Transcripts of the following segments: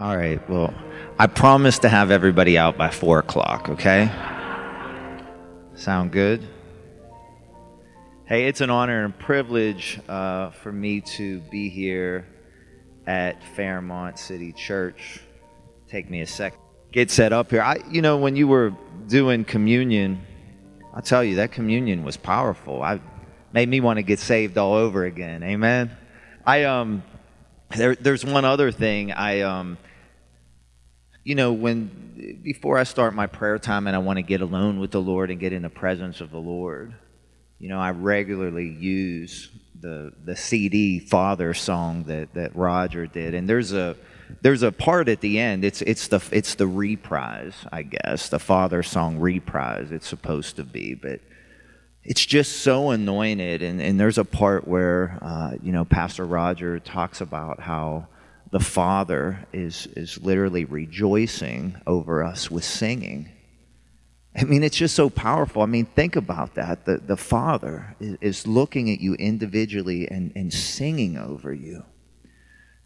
All right. Well, I promise to have everybody out by four o'clock. Okay. Sound good? Hey, it's an honor and privilege uh, for me to be here at Fairmont City Church. Take me a second. Get set up here. I, you know, when you were doing communion, I tell you that communion was powerful. I made me want to get saved all over again. Amen. I um, there, there's one other thing. I um, you know, when before I start my prayer time and I want to get alone with the Lord and get in the presence of the Lord, you know, I regularly use the the CD Father song that that Roger did, and there's a there's a part at the end. It's it's the it's the reprise, I guess, the Father song reprise. It's supposed to be, but it's just so anointed. And and there's a part where uh, you know Pastor Roger talks about how the Father is is literally rejoicing over us with singing I mean, it's just so powerful. I mean, think about that. The, the Father is, looking at you individually and, and singing over you.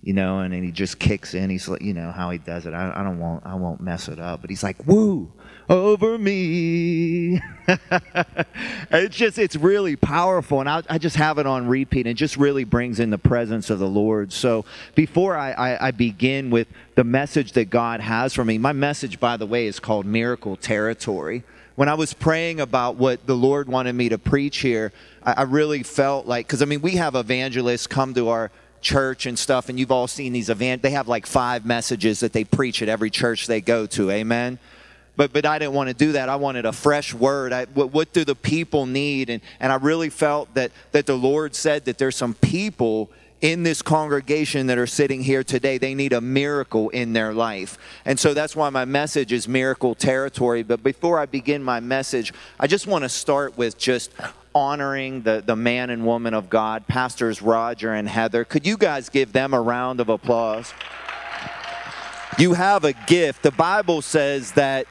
You know, and then he just kicks in. He's like, you know how he does it. I, I don't want, I won't mess it up. But he's like, "Woo, over me." it's just, it's really powerful, and I, I, just have it on repeat. And it just really brings in the presence of the Lord. So before I, I, I begin with the message that God has for me, my message, by the way, is called Miracle Territory. When I was praying about what the Lord wanted me to preach here, I, I really felt like, because I mean, we have evangelists come to our church and stuff, and you've all seen these events. They have like five messages that they preach at every church they go to. Amen. But, but I didn't want to do that. I wanted a fresh word. I, what, what do the people need? And, and I really felt that, that the Lord said that there's some people in this congregation that are sitting here today, they need a miracle in their life. And so that's why my message is miracle territory. But before I begin my message, I just want to start with just honoring the, the man and woman of God, Pastors Roger and Heather. Could you guys give them a round of applause? You have a gift. The Bible says that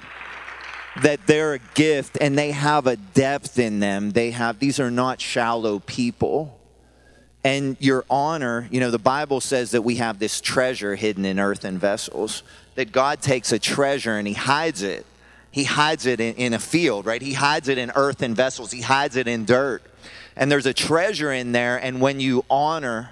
that they're a gift and they have a depth in them. They have these are not shallow people. And your honor, you know, the Bible says that we have this treasure hidden in earthen vessels, that God takes a treasure and he hides it. He hides it in, in a field, right? He hides it in earthen vessels, he hides it in dirt. And there's a treasure in there, and when you honor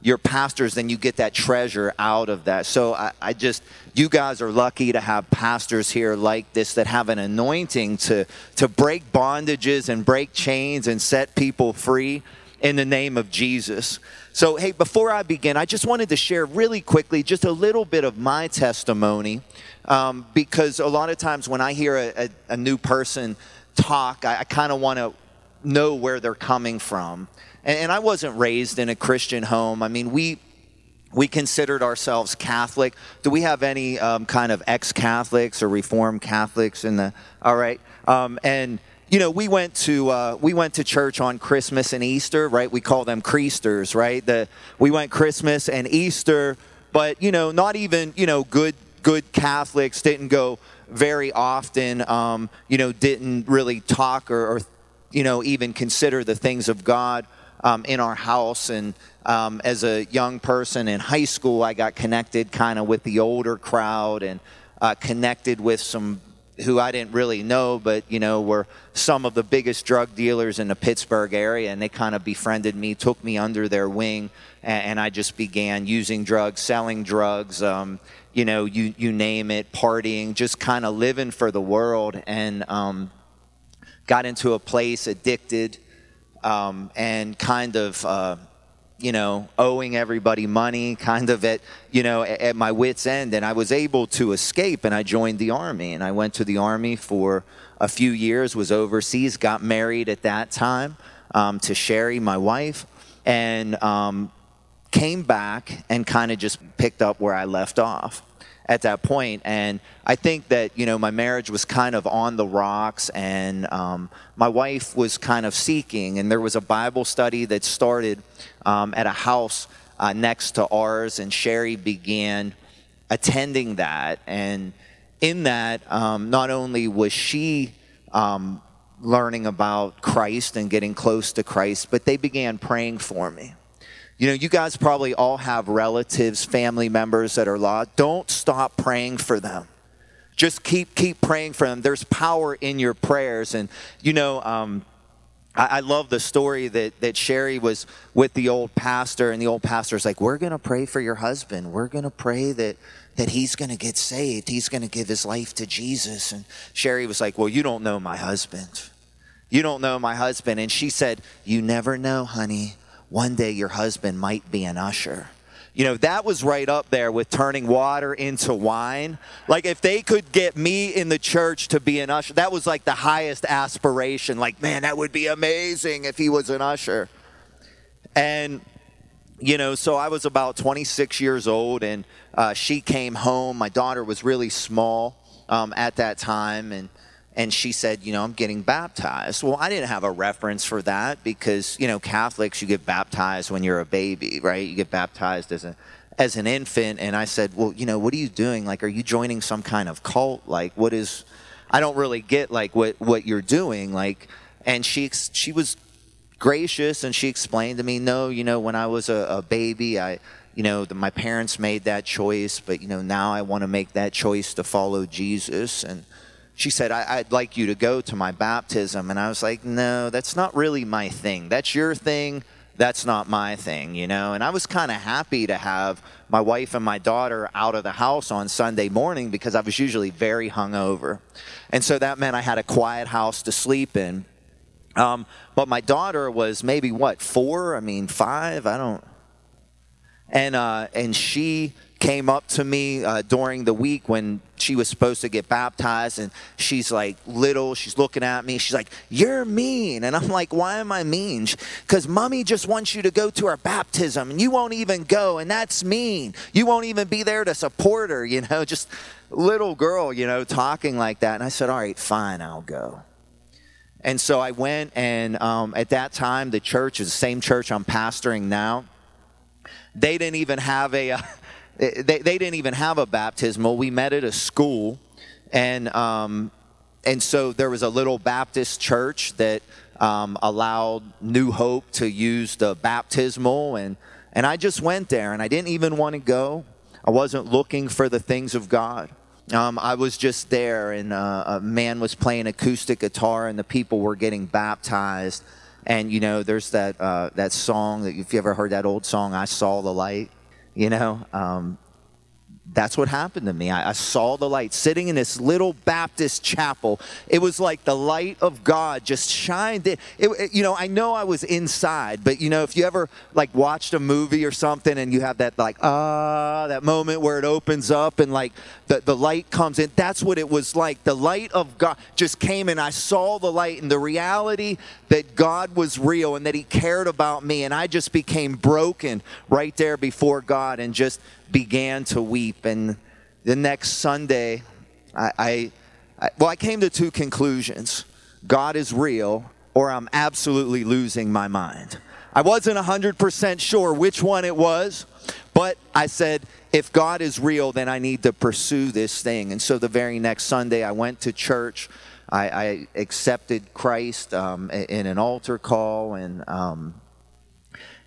your pastors, then you get that treasure out of that. So I, I, just, you guys are lucky to have pastors here like this that have an anointing to, to break bondages and break chains and set people free in the name of Jesus. So, hey, before I begin, I just wanted to share really quickly just a little bit of my testimony um, because a lot of times when I hear a, a, a new person talk, I, I kind of want to know where they're coming from. And, and I wasn't raised in a Christian home. I mean, we we considered ourselves Catholic. Do we have any um, kind of ex-Catholics or Reformed Catholics in the? All right, um, and you know, we went to uh, we went to church on Christmas and Easter, right? We call them Creasters, right? The we went Christmas and Easter, but you know, not even you know good good Catholics didn't go very often. Um, you know, didn't really talk or, or, you know even consider the things of God um, in our house. And um, as a young person in high school, I got connected kind of with the older crowd and uh, connected with some who I didn't really know, but you know, were some of the biggest drug dealers in the Pittsburgh area, and they kind of befriended me, took me under their wing, and, and I just began using drugs, selling drugs, um, you know, you you name it, partying, just kind of living for the world, and um, got into a place addicted, um, and kind of. Uh, you know, owing everybody money, kind of at, you know, at my wits' end. And I was able to escape and I joined the Army. And I went to the Army for a few years, was overseas, got married at that time um, to Sherry, my wife, and um, came back and kind of just picked up where I left off at that point. And I think that, you know, my marriage was kind of on the rocks and um, my wife was kind of seeking. And there was a Bible study that started um, at a house uh, next to ours, and Sherry began attending that. And in that, um, not only was she um, learning about Christ and getting close to Christ, but they began praying for me You know, you guys probably all have relatives, family members that are lost. Don't stop praying for them. Just keep keep praying for them. There's power in your prayers, and you know. Um, I, love the story that, that Sherry was with the old pastor, and the old pastor's like, We're going to pray for your husband. We're going to pray that, that he's going to get saved. He's going to give his life to Jesus. And Sherry was like, Well, you don't know my husband. You don't know my husband. And she said, You never know, honey. One day your husband might be an usher. You know, that was right up there with turning water into wine. Like, if they could get me in the church to be an usher, that was like the highest aspiration. Like, man, that would be amazing if he was an usher. And, you know, so I was about 26 years old, and uh, she came home. My daughter was really small um, at that time, and and she said, you know, I'm getting baptized. Well, I didn't have a reference for that because, you know, Catholics, you get baptized when you're a baby, right? You get baptized as a as an infant and I said, "Well, you know, what are you doing? Like are you joining some kind of cult? Like what is I don't really get like what what you're doing." Like and she she was gracious and she explained to me, "No, you know, when I was a, a baby, I you know, the, my parents made that choice, but you know, now I want to make that choice to follow Jesus and she said, I, would like you to go to my baptism. And I was like, no, that's not really my thing. That's your thing. That's not my thing, you know? And I was kind of happy to have my wife and my daughter out of the house on Sunday morning because I was usually very hungover. And so that meant I had a quiet house to sleep in. Um, but my daughter was maybe what, four? I mean, five? I don't. And, uh, and she came up to me uh, during the week when she was supposed to get baptized and she's like little she's looking at me she's like you're mean. And i'm like why am i mean? Because mommy just wants you to go to her baptism and you won't even go and that's mean. You won't even be there to support her you know just little girl you know talking like that. And i said all right fine i'll go. And so i went and um, at that time the church is the same church i'm pastoring now. They didn't even have a uh, they, they didn't even have a baptismal. We met at a school, and um, and so there was a little Baptist church that um, allowed New Hope to use the baptismal, and and I just went there, and I didn't even want to go. I wasn't looking for the things of God. Um, I was just there, and uh, a man was playing acoustic guitar, and the people were getting baptized. And you know, there's that uh, that song that if you ever heard that old song, "I Saw the Light." You know, um, that's what happened to me. I, I, saw the light sitting in this little Baptist chapel. It was like the light of God just shined. It, it, you know, I know I was inside, but you know, if you ever like watched a movie or something and you have that like ah that moment where it opens up and like the, the light comes in, that's what it was like. The light of God just came and I saw the light and the reality that God was real and that He cared about me, and I just became broken right there before God and just began to weep. And the next Sunday, I, I, I, well, I came to two conclusions God is real, or I'm absolutely losing my mind. I wasn't 100% sure which one it was, but I said, if God is real, then I need to pursue this thing. And so the very next Sunday, I went to church. I, I accepted Christ um, in an altar call, and um,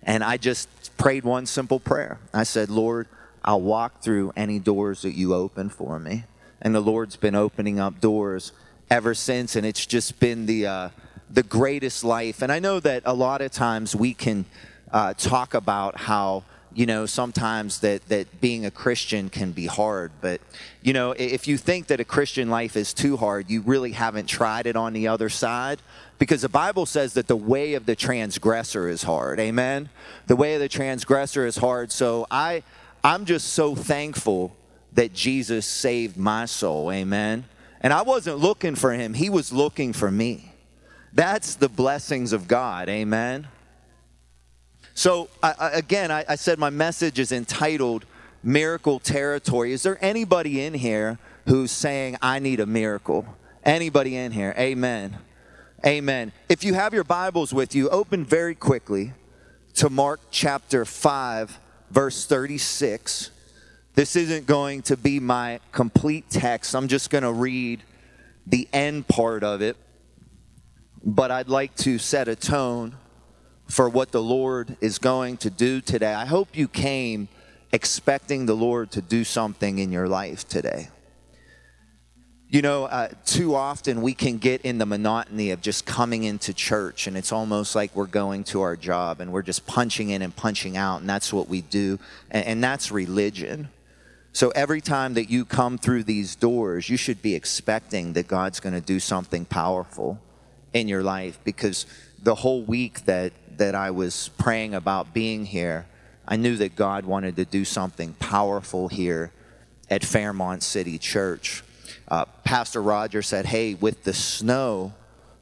and I just prayed one simple prayer. I said, Lord, I'll walk through any doors that you open for me. And the Lord's been opening up doors ever since, and it's just been the uh, the greatest life. And I know that a lot of times we can uh, talk about how you know sometimes that that being a Christian can be hard, but you know if you think that a Christian life is too hard, you really haven't tried it on the other side. Because the Bible says that the way of the transgressor is hard. Amen. The way of the transgressor is hard. So I I'm just so thankful that Jesus saved my soul. Amen. And I wasn't looking for him, he was looking for me. That's the blessings of God. Amen. So, I, I, again, I, I said my message is entitled Miracle Territory. Is there anybody in here who's saying, I need a miracle? Anybody in here? Amen. Amen. If you have your Bibles with you, open very quickly to Mark chapter 5 verse 36. This isn't going to be my complete text. I'm just going to read the end part of it. But I'd like to set a tone for what the Lord is going to do today. I hope you came expecting the Lord to do something in your life today. You know, uh, too often we can get in the monotony of just coming into church, and it's almost like we're going to our job and we're just punching in and punching out, and that's what we do, and, and that's religion. So every time that you come through these doors, you should be expecting that God's going to do something powerful in your life because the whole week that, that I was praying about being here, I knew that God wanted to do something powerful here at Fairmont City Church. Uh, Pastor Roger said, Hey, with the snow,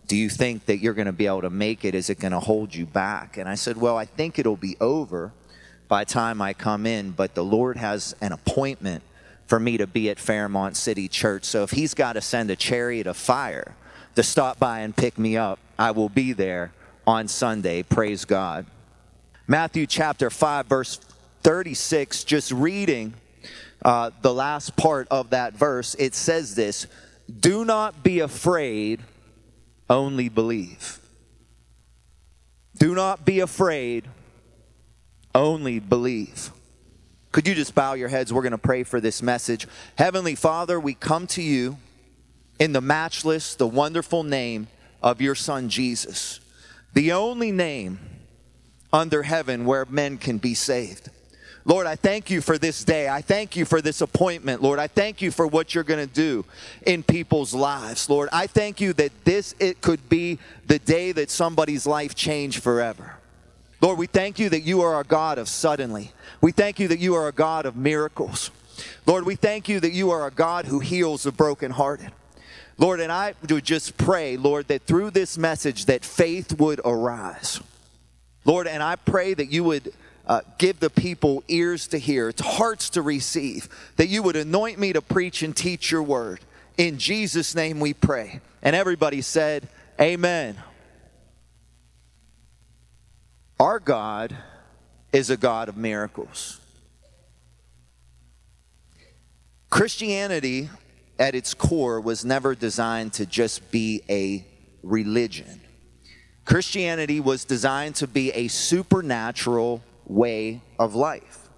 do you think that you're going to be able to make it? Is it going to hold you back? And I said, Well, I think it'll be over by time I come in, but the Lord has an appointment for me to be at Fairmont City Church. So if He's got to send a chariot of fire to stop by and pick me up, I will be there on Sunday. Praise God. Matthew chapter 5, verse 36, just reading uh, the last part of that verse, it says this Do not be afraid, only believe. Do not be afraid, only believe. Could you just bow your heads? We're going to pray for this message. Heavenly Father, we come to you in the matchless, the wonderful name of your Son Jesus, the only name under heaven where men can be saved. Lord, I thank you for this day. I thank you for this appointment, Lord. I thank you for what you're going to do in people's lives, Lord. I thank you that this it could be the day that somebody's life changed forever. Lord, we thank you that you are a God of suddenly. We thank you that you are a God of miracles. Lord, we thank you that you are a God who heals the brokenhearted. Lord, and I would just pray, Lord, that through this message that faith would arise. Lord, and I pray that you would uh, give the people ears to hear, hearts to receive, that you would anoint me to preach and teach your word. In Jesus' name we pray. And everybody said, Amen. Our God is a God of miracles. Christianity at its core was never designed to just be a religion. Christianity was designed to be a supernatural way of life.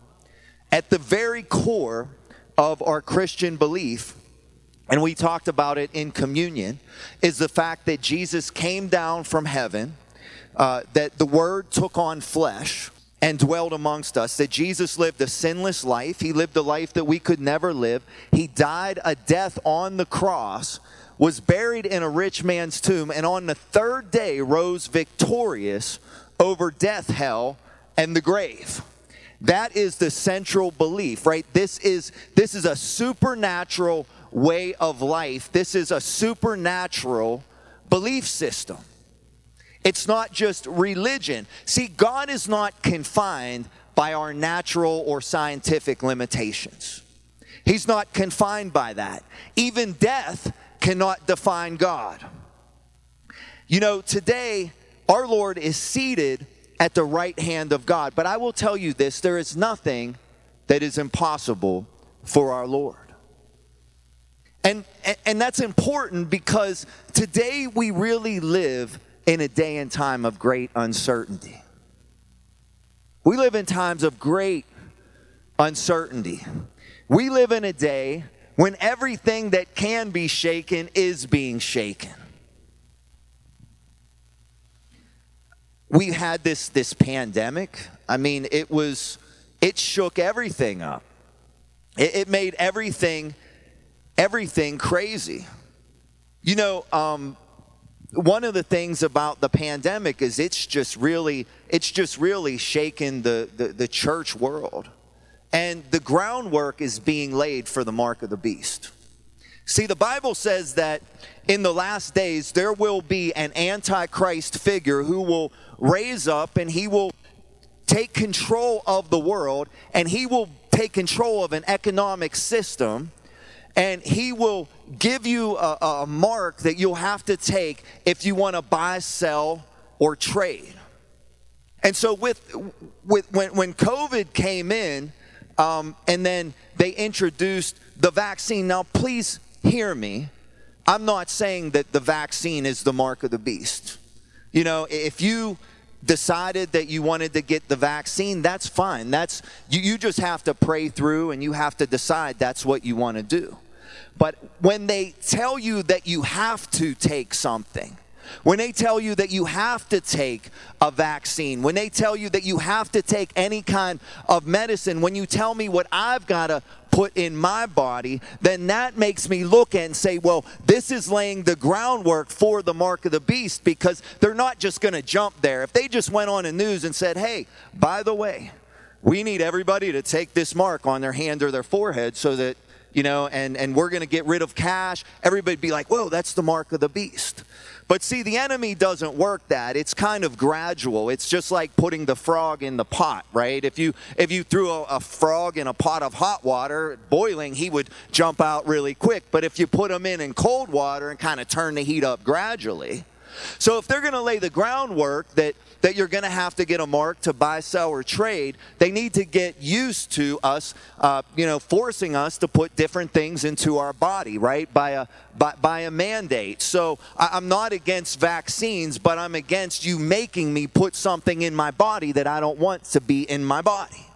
At the very core of our Christian belief, and we talked about it in communion, is the fact that Jesus came down from heaven, uh, that the Word took on flesh, and dwelled amongst us, that Jesus lived a sinless life. He lived a life that we could never live. He died a death on the cross, was buried in a rich man's tomb, and on the third day rose victorious over death, hell, and the grave. That is the central belief, right? This is this is a supernatural way of life. This is a supernatural belief system. It's not just religion. See, God is not confined by our natural or scientific limitations. He's not confined by that. Even death cannot define God. You know, today, our Lord is seated at the right hand of God. But I will tell you this there is nothing that is impossible for our Lord. And, and that's important because today we really live in a day and time of great uncertainty. We live in times of great uncertainty. We live in a day when everything that can be shaken is being shaken. We had this this pandemic. I mean, it was it shook everything up. It, it made everything everything crazy. You know, um, one of the things about the pandemic is it's just really it's just really shaken the, the, the, church world and the groundwork is being laid for the mark of the beast see the bible says that in the last days there will be an antichrist figure who will raise up and he will take control of the world and he will take control of an economic system and he will give you a, a mark that you'll have to take if you want to buy, sell, or trade. And so with, with when, when COVID came in, um, and then they introduced the vaccine. Now, please hear me. I'm not saying that the vaccine is the mark of the beast. You know, if you decided that you wanted to get the vaccine, that's fine. That's you, you just have to pray through and you have to decide that's what you want to do. But when they tell you that you have to take something, when they tell you that you have to take a vaccine, when they tell you that you have to take any kind of medicine, when you tell me what I've got to put in my body, then that makes me look and say, well, this is laying the groundwork for the mark of the beast because they're not just going to jump there. If they just went on the news and said, hey, by the way, we need everybody to take this mark on their hand or their forehead so that you know, and, and we're going to get rid of cash, everybody'd be like, whoa, that's the mark of the beast. But see, the enemy doesn't work that. It's kind of gradual. It's just like putting the frog in the pot, right? If you if you threw a, a, frog in a pot of hot water boiling, he would jump out really quick. But if you put him in in cold water and kind of turn the heat up gradually, so if they're going to lay the groundwork that that you're going to have to get a mark to buy, sell, or trade, they need to get used to us, uh, you know, forcing us to put different things into our body, right? By a by, by a mandate. So I, am not against vaccines, but I'm against you making me put something in my body that I don't want to be in my body.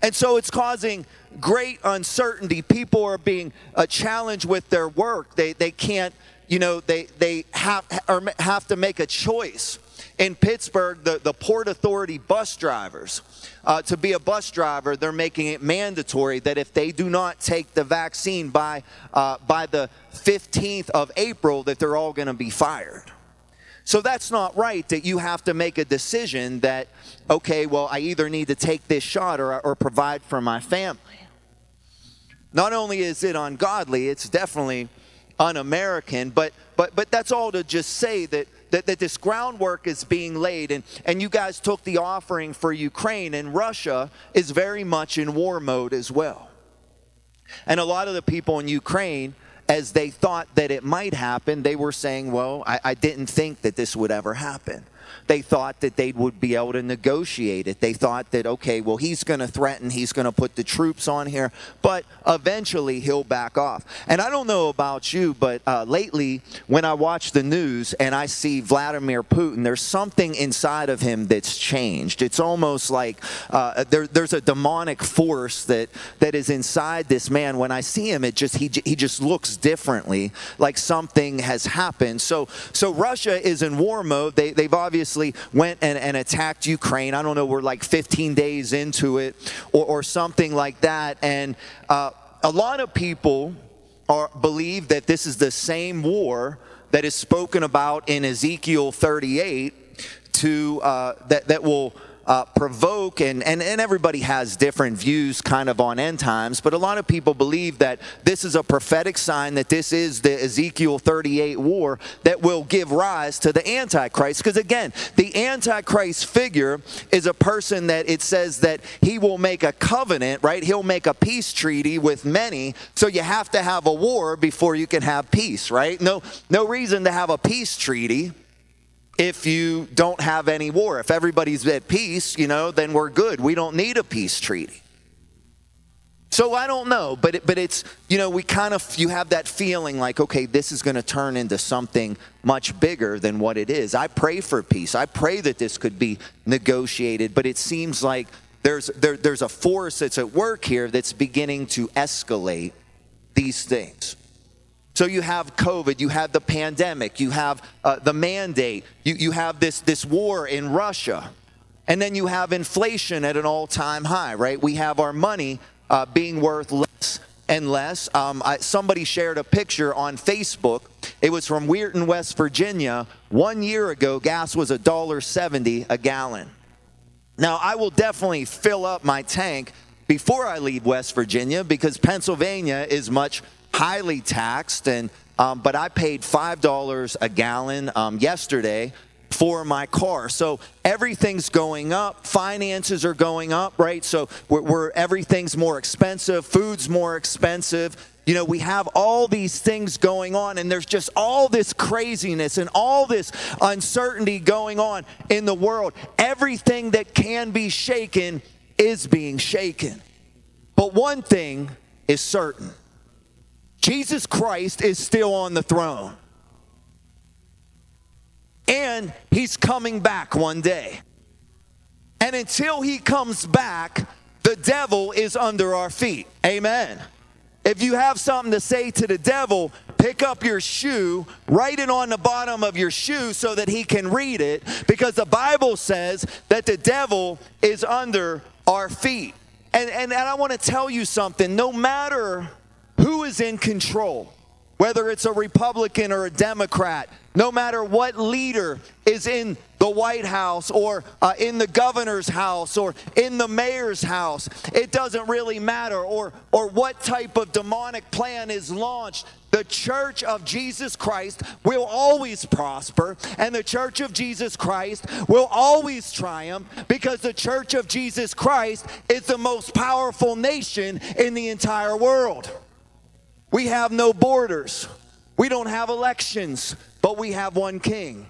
And so it's causing great uncertainty. People are being uh, challenged with their work. They, they can't you know, they, they have, or have to make a choice. In Pittsburgh, the, the Port Authority bus drivers, uh, to be a bus driver, they're making it mandatory that if they do not take the vaccine by, uh, by the 15th of April, that they're all going to be fired. So that's not right that you have to make a decision that, okay, well, I either need to take this shot or, or provide for my family. Not only is it ungodly, it's definitely un-American, but but but that's all to just say that that, that this groundwork is being laid and, and you guys took the offering for Ukraine and Russia is very much in war mode as well. And a lot of the people in Ukraine, as they thought that it might happen, they were saying, Well, I, I didn't think that this would ever happen. They thought that they would be able to negotiate it. They thought that, okay, well, he's going to threaten, he's going to put the troops on here, but eventually he'll back off. And I don't know about you, but uh, lately, when I watch the news and I see Vladimir Putin, there's something inside of him that's changed. It's almost like uh, there, there's a demonic force that, that is inside this man. When I see him, it just he, he just looks differently, like something has happened. So, so Russia is in war mode. They, they've obviously obviously went and, and attacked Ukraine. I don't know, we're like 15 days into it or, or something like that. And uh, a lot of people are, believe that this is the same war that is spoken about in Ezekiel 38 to uh, that, that will uh, provoke, and, and, and everybody has different views kind of on end times, but a lot of people believe that this is a prophetic sign that this is the Ezekiel 38 war that will give rise to the Antichrist. Because again, the Antichrist figure is a person that it says that he will make a covenant, right? He'll make a peace treaty with many. So you have to have a war before you can have peace, right? No, no reason to have a peace treaty if you don't have any war. If everybody's at peace, you know, then we're good. We don't need a peace treaty. So I don't know, but it, but it's you know we kind of you have that feeling like okay this is going to turn into something much bigger than what it is. I pray for peace. I pray that this could be negotiated, but it seems like there's there, there's a force that's at work here that's beginning to escalate these things. So you have COVID, you have the pandemic, you have uh, the mandate, you, you have this, this war in Russia, and then you have inflation at an all time high, right? We have our money uh, being worth less and less. Um, I, somebody shared a picture on Facebook. It was from Weirton, West Virginia. One year ago, gas was $1.70 a gallon. Now, I will definitely fill up my tank before I leave West Virginia because Pennsylvania is much highly taxed, and um, but I paid five dollars a gallon um, yesterday for my car. So everything's going up, finances are going up, right? So we're, we're, everything's more expensive, food's more expensive. You know, we have all these things going on, and there's just all this craziness and all this uncertainty going on in the world. Everything that can be shaken is being shaken. But one thing is certain Jesus Christ is still on the throne. and he's coming back one day. And until he comes back, the devil is under our feet. Amen. If you have something to say to the devil, pick up your shoe, write it on the bottom of your shoe so that he can read it, because the Bible says that the devil is under our feet. And, and, and I want to tell you something no matter who is in control, whether it's a Republican or a Democrat, no matter what leader is in the White House or uh, in the governor's house or in the mayor's house, it doesn't really matter, or, or what type of demonic plan is launched. The church of Jesus Christ will always prosper, and the church of Jesus Christ will always triumph because the church of Jesus Christ is the most powerful nation in the entire world. We have no borders. We don't have elections, but we have one king.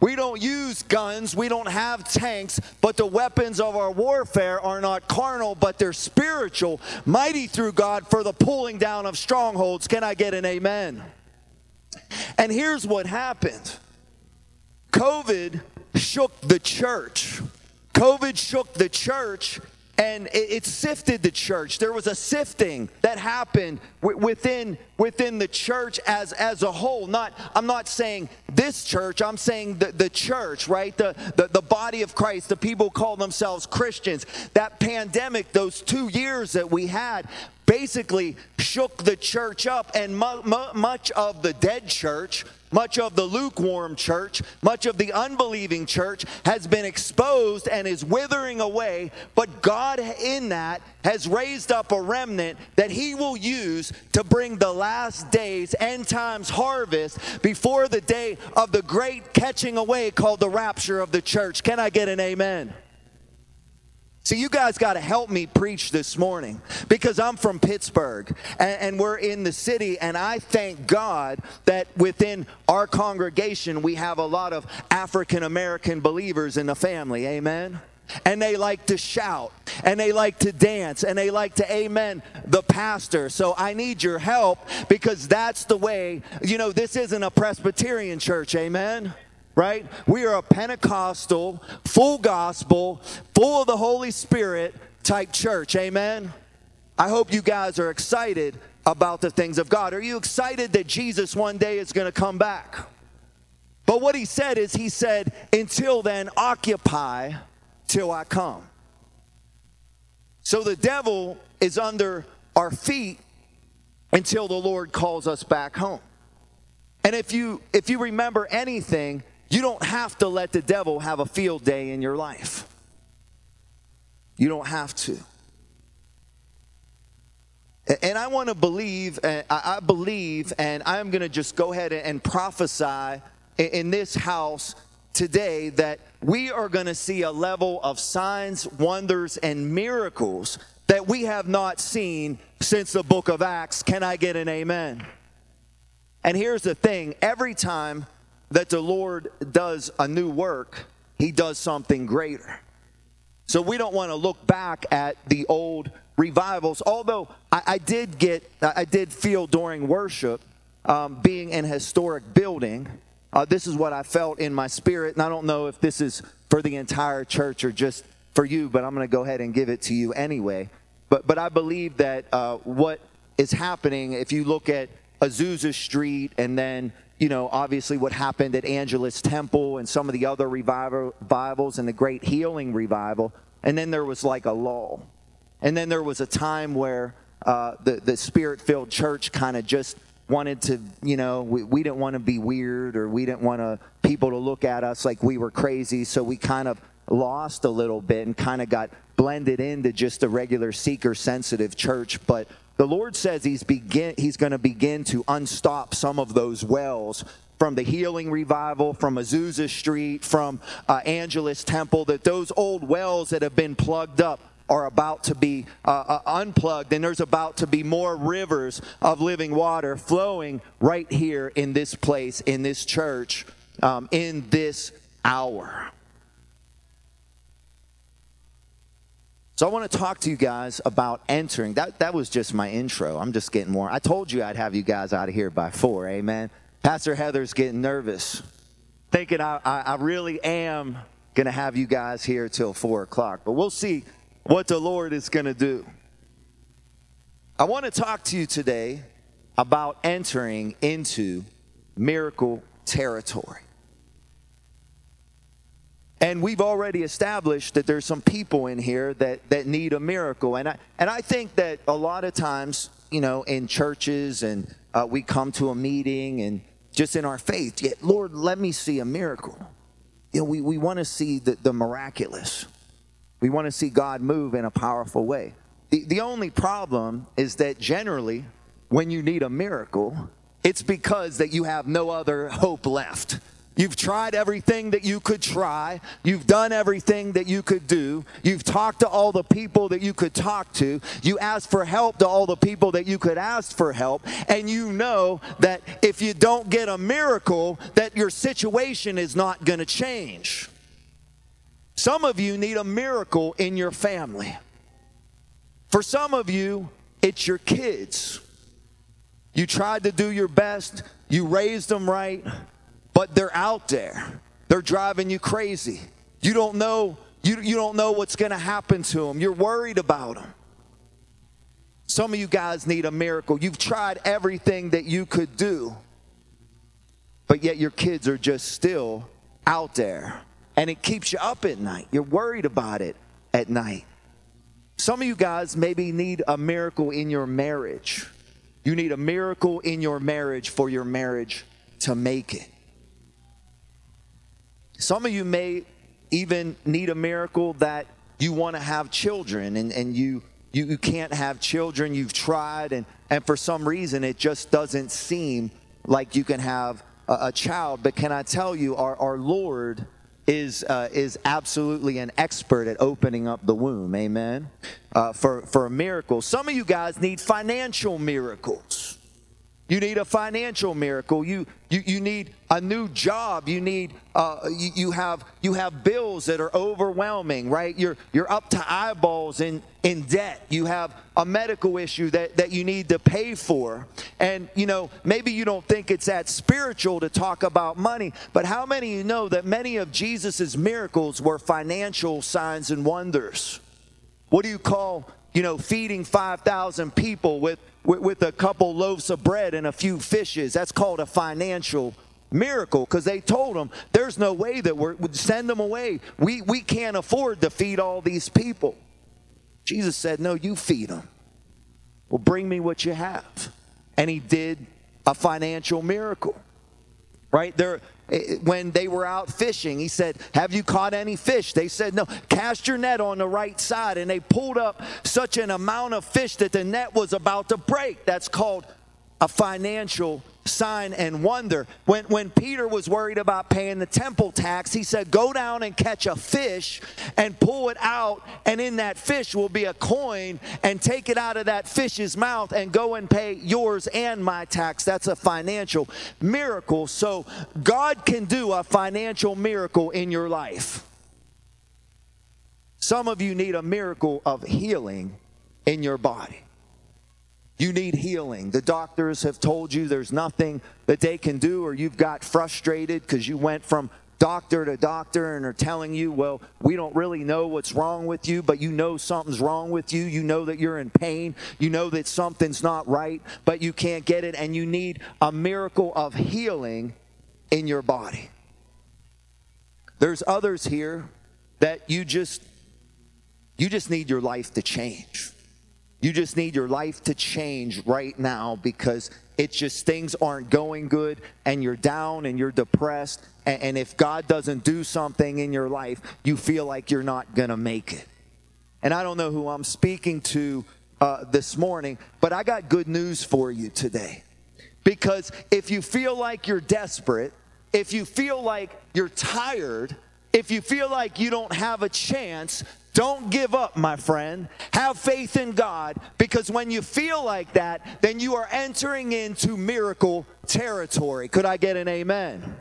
We don't use guns, we don't have tanks, but the weapons of our warfare are not carnal, but they're spiritual, mighty through God for the pulling down of strongholds. Can I get an amen? And here's what happened COVID shook the church. COVID shook the church and it, it, sifted the church. There was a sifting that happened w- within within the church as as a whole. Not I'm not saying this church. I'm saying the, the church, right? The, the the body of Christ. The people call themselves Christians. That pandemic, those two years that we had, basically shook the church up, and mu- mu- much of the dead church much of the lukewarm church, much of the unbelieving church has been exposed and is withering away, but God in that has raised up a remnant that he will use to bring the last days, end times harvest before the day of the great catching away called the rapture of the church. Can I get an amen? See, you guys got to help me preach this morning because I'm from Pittsburgh and, and, we're in the city, and I thank God that within our congregation we have a lot of African American believers in the family. Amen. And they like to shout and they like to dance and they like to amen the pastor. So I need your help because that's the way, you know, this isn't a Presbyterian church. Amen right? We are a Pentecostal, full gospel, full of the Holy Spirit type church. Amen. I hope you guys are excited about the things of God. Are you excited that Jesus one day is going to come back? But what he said is, he said, until then, occupy till I come. So the devil is under our feet until the Lord calls us back home. And if you if you remember anything, you don't have to let the devil have a field day in your life. You don't have to. And I want to believe, I believe, and I'm going to just go ahead and prophesy in this house today that we are going to see a level of signs, wonders, and miracles that we have not seen since the book of Acts. Can I get an amen? And here's the thing every time that the Lord does a new work, he does something greater. So we don't want to look back at the old revivals, although I, I did get, I did feel during worship, um, being in a historic building, uh, this is what I felt in my spirit. And I don't know if this is for the entire church or just for you, but I'm going to go ahead and give it to you anyway. But, but I believe that uh, what is happening, if you look at Azusa Street and then you know, obviously what happened at Angelus Temple and some of the other revivals and the great healing revival. And then there was like a lull. And then there was a time where uh, the, the spirit filled church kind of just wanted to, you know, we, we didn't want to be weird or we didn't want people to look at us like we were crazy. So we kind of lost a little bit and kind of got blended into just a regular seeker sensitive church. But the Lord says he's begin he's going to begin to unstop some of those wells from the healing revival, from Azusa Street, from uh, Angelus Temple, that those old wells that have been plugged up are about to be uh, uh, unplugged, and there's about to be more rivers of living water flowing right here in this place, in this church, um, in this hour. So I want to talk to you guys about entering. That that was just my intro. I'm just getting more. I told you I'd have you guys out of here by four. Amen. Pastor Heather's getting nervous. thinking I, I, I really am going to have you guys here till 4 o'clock, but we'll see what the Lord is going to do. I want to talk to you today about entering into miracle territory. And we've already established that there's some people in here that, that need a miracle. And I, and I think that a lot of times, you know, in churches and uh, we come to a meeting and just in our faith, yeah, Lord, let me see a miracle. You know, we, we want to see the, the miraculous. We want to see God move in a powerful way. The, the only problem is that generally, when you need a miracle, it's because that you have no other hope left. You've tried everything that you could try. You've done everything that you could do. You've talked to all the people that you could talk to. You asked for help to all the people that you could ask for help. And you know that if you don't get a miracle, that your situation is not going to change. Some of you need a miracle in your family. For some of you, it's your kids. You tried to do your best, you raised them right but they're out there. They're driving you crazy. You don't know you, you don't know what's going to happen to them. You're worried about them. Some of you guys need a miracle. You've tried everything that you could do, but yet your kids are just still out there. And it keeps you up at night. You're worried about it at night. Some of you guys maybe need a miracle in your marriage. You need a miracle in your marriage for your marriage to make it. Some of you may even need a miracle that you want to have children and, and you, you, you can't have children. You've tried, and, and for some reason, it just doesn't seem like you can have a, a child. But can I tell you, our, our Lord is uh, is absolutely an expert at opening up the womb. Amen. Uh, for for a miracle. Some of you guys need financial miracles. You need a financial miracle. You, you, you need a new job. You need uh, you, you have you have bills that are overwhelming, right? You're you're up to eyeballs in in debt. You have a medical issue that, that you need to pay for. And you know, maybe you don't think it's that spiritual to talk about money, but how many of you know that many of Jesus's miracles were financial signs and wonders? What do you call, you know, feeding 5,000 people with with, with a couple loaves of bread and a few fishes. That's called a financial miracle because they told him there's no way that we're would send them away. We we can't afford to feed all these people. Jesus said, "No, you feed them. Well, bring me what you have." And he did a financial miracle. Right? There Eh, when they were out fishing. He said, Have you caught any fish? They said, No, cast your net on the right side. And they pulled up such an amount of fish that the net was about to break. That's called a financial sign and wonder. When, when Peter was worried about paying the temple tax, he said, Go down and catch a fish and pull it out, and in that fish will be a coin, and take it out of that fish's mouth and go and pay yours and my tax. That's a financial miracle. So God can do a financial miracle in your life. Some of you need a miracle of healing in your body. You need healing. The doctors have told you there's nothing that they can do, or you've got frustrated because you went from doctor to doctor and are telling you, well, we don't really know what's wrong with you, but you know something's wrong with you. You know that you're in pain. You know that something's not right, but you can't get it, and you need a miracle of healing in your body. There's others here that you just you just need your life to change. You just need your life to change right now because it's just things aren't going good and you're down and you're depressed. And, and if God doesn't do something in your life, you feel like you're not going to make it. And I don't know who I'm speaking to uh, this morning, but I got good news for you today. Because if you feel like you're desperate, if you feel like you're tired, if you feel like you don't have a chance, don't give up, my friend. Have faith in God because when you feel like that, then you are entering into miracle territory. Could I get an amen?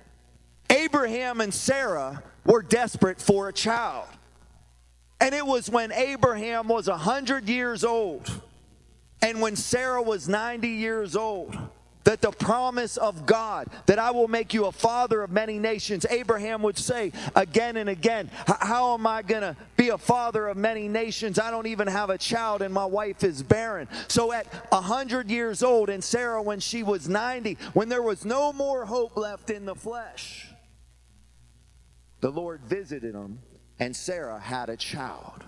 Abraham and Sarah were desperate for a child. And it was when Abraham was 100 years old and when Sarah was 90 years old that the promise of God, that I will make you a father of many nations, Abraham would say again and again, How am I going to be a father of many nations? I don't even have a child and my wife is barren. So at 100 years old, and Sarah when she was 90, when there was no more hope left in the flesh, the Lord visited him and Sarah had a child.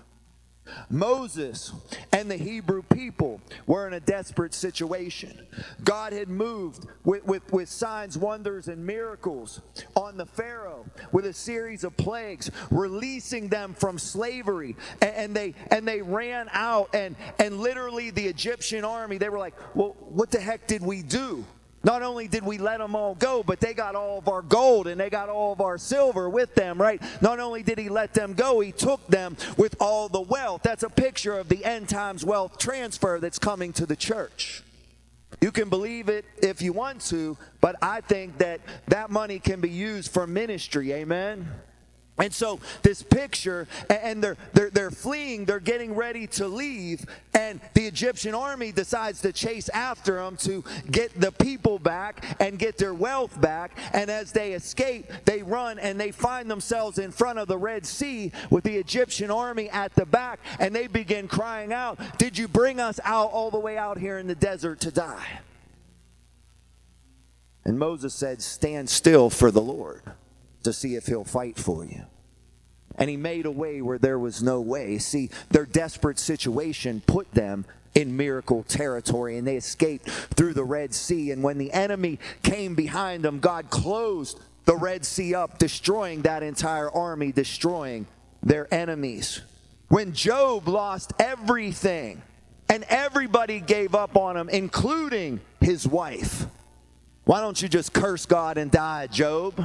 Moses and the Hebrew people were in a desperate situation. God had moved with, with, with, signs, wonders, and miracles on the Pharaoh with a series of plagues, releasing them from slavery. And, and, they and they ran out and, and literally the Egyptian army, they were like, Well, what the heck did we do? Not only did we let them all go, but they got all of our gold and they got all of our silver with them, right? Not only did he let them go, he took them with all the wealth. That's a picture of the end times wealth transfer that's coming to the church. You can believe it if you want to, but I think that that money can be used for ministry. Amen. And so this picture, and they're, they're, they're fleeing, they're getting ready to leave, and the Egyptian army decides to chase after them to get the people back and get their wealth back. And as they escape, they run and they find themselves in front of the Red Sea with the Egyptian army at the back, and they begin crying out, Did you bring us out all the way out here in the desert to die? And Moses said, Stand still for the Lord to see if he'll fight for you. And he made a way where there was no way. See, their desperate situation put them in miracle territory and they escaped through the Red Sea. And when the enemy came behind them, God closed the Red Sea up, destroying that entire army, destroying their enemies. When Job lost everything and everybody gave up on him, including his wife, why don't you just curse God and die, Job?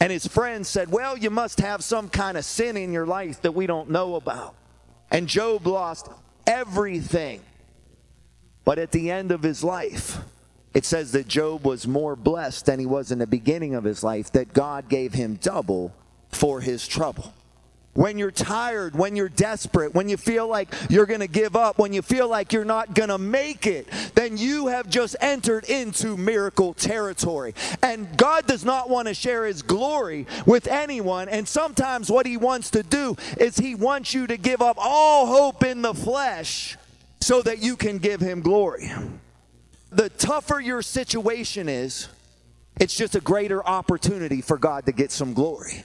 And his friends said, Well, you must have some kind of sin in your life that we don't know about. And Job lost everything. But at the end of his life, it says that Job was more blessed than he was in the beginning of his life, that God gave him double for his trouble when you're tired, when you're desperate, when you feel like you're going to give up, when you feel like you're not going to make it, then you have just entered into miracle territory. And God does not want to share his glory with anyone. And sometimes what he wants to do is he wants you to give up all hope in the flesh so that you can give him glory. The tougher your situation is, it's just a greater opportunity for God to get some glory.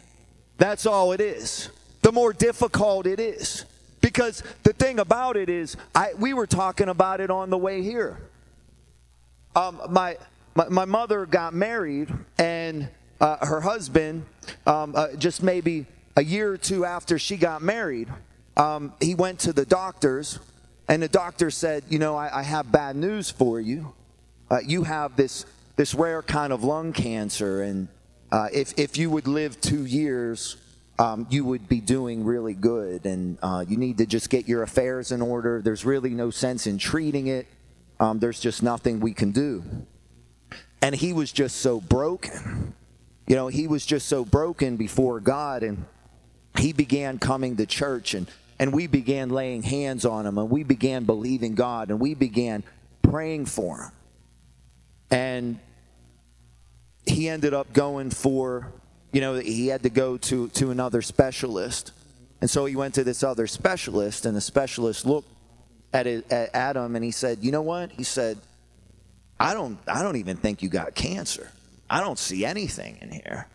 That's all it is the more difficult it is. Because the thing about it is, I, we were talking about it on the way here. Um, my, my, my, mother got married, and uh, her husband, um, uh, just maybe a year or two after she got married, um, he went to the doctors, and the doctor said, You know, I, I have bad news for you. Uh, you have this, this rare kind of lung cancer, and uh, if, if you would live two years, um, you would be doing really good. And uh, you need to just get your affairs in order. There's really no sense in treating it. Um, there's just nothing we can do. And he was just so broken. You know, he was just so broken before God. And he began coming to church and and we began laying hands on him and we began believing God and we began praying for him. And he ended up going for you know, he had to go to, to another specialist. And so he went to this other specialist, and the specialist looked at, it, at Adam and he said, You know what? He said, I don't, I don't even think you got cancer. I don't see anything in here.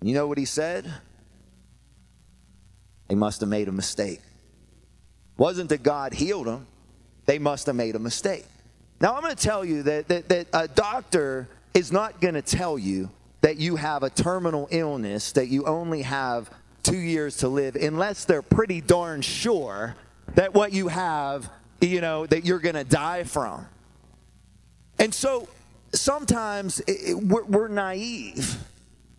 You know what he said? They must have made a mistake. Wasn't that God healed him, they must have made a mistake. Now, I'm going to tell you that, that, that a doctor is not going to tell you that you have a terminal illness, that you only have two years to live, unless they're pretty darn sure that what you have, you know, that you're going to die from. And so sometimes it, we're, we're naive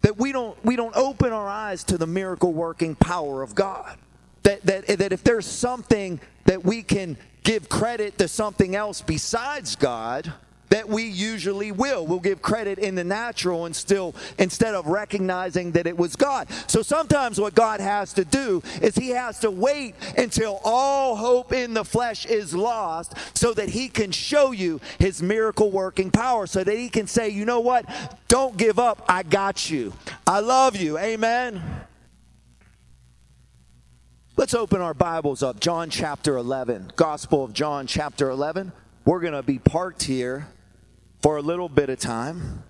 that we don't we don't open our eyes to the miracle working power of God. That, that, that if there's something that we can give credit to something else besides God, that we usually will. We'll give credit in the natural and still instead of recognizing that it was God. So sometimes what God has to do is he has to wait until all hope in the flesh is lost so that he can show you his miracle working power so that he can say, "You know what? Don't give up. I got you. I love you." Amen. Let's open our Bibles up. John chapter 11. Gospel of John chapter 11. We're going to be parked here for a little bit of time.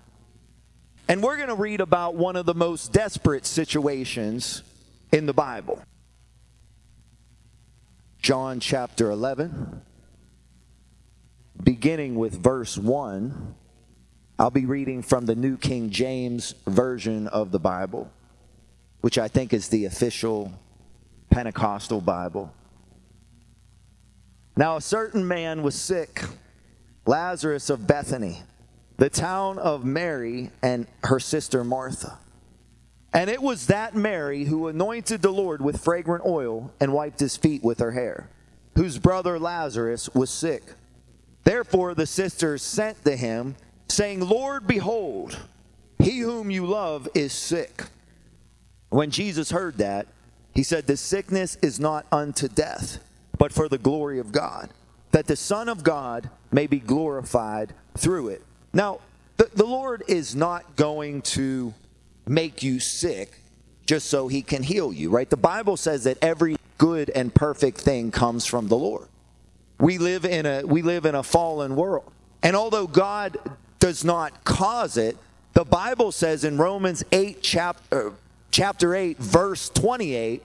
And we're going to read about one of the most desperate situations in the Bible. John chapter 11, beginning with verse 1. I'll be reading from the New King James Version of the Bible, which I think is the official Pentecostal Bible. Now, a certain man was sick, Lazarus of Bethany, the town of Mary and her sister Martha. And it was that Mary who anointed the Lord with fragrant oil and wiped his feet with her hair, whose brother Lazarus was sick. Therefore the sisters sent to him, saying, Lord, behold, he whom you love is sick. When Jesus heard that, he said, The sickness is not unto death, but for the glory of God, that the Son of God may be glorified through it. Now, the, the Lord is not going to make you sick just so he can heal you, right? The Bible says that every good and perfect thing comes from the Lord. We live in a we live in a fallen world. And although God does not cause it, the Bible says in Romans 8 chapter chapter 8, verse 28,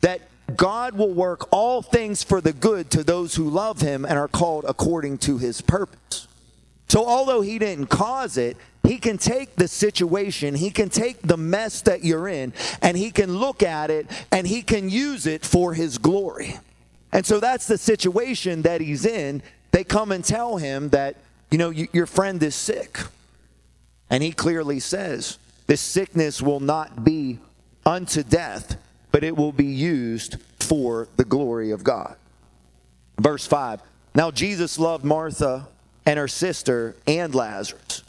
that God will work all things for the good to those who love him and are called according to his purpose. So, although he didn't cause it, he can take the situation, he can take the mess that you're in, and he can look at it and he can use it for his glory. And so that's the situation that he's in. They come and tell him that, you know, your friend is sick. And he clearly says, this sickness will not be unto death, but it will be used for the glory of God. Verse 5 Now Jesus loved Martha and her sister and Lazarus.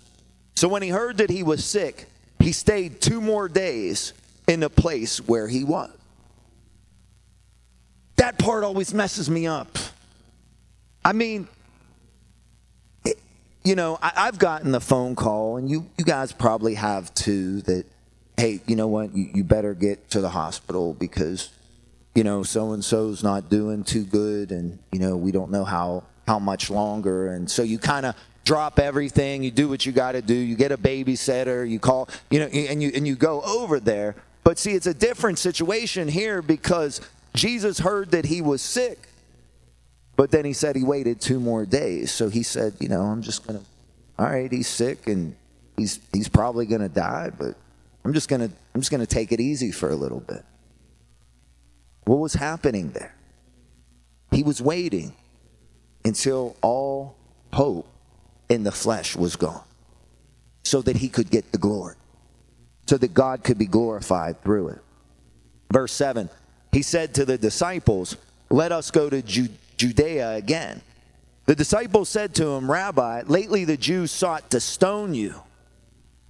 So when he heard that he was sick, he stayed two more days in the place where he was. That part always messes me up. I mean, you know, I, have gotten the phone call, and you, you guys probably have too, that, hey, you know what, you, you better get to the hospital because, you know, so and so's not doing too good, and, you know, we don't know how, how much longer. And so you kind of drop everything, you do what you got to do, you get a babysitter, you call, you know, and you, and you go over there. But see, it's a different situation here because Jesus heard that he was sick but then he said he waited two more days. So he said, you know, I'm just going to, all right, he's sick and he's, he's probably going to die, but I'm just going to, I'm just going to take it easy for a little bit. What was happening there? He was waiting until all hope in the flesh was gone so that he could get the glory, so that God could be glorified through it. Verse 7 He said to the disciples, Let us go to Judea Judea again. The disciples said to him, Rabbi, lately the Jews sought to stone you.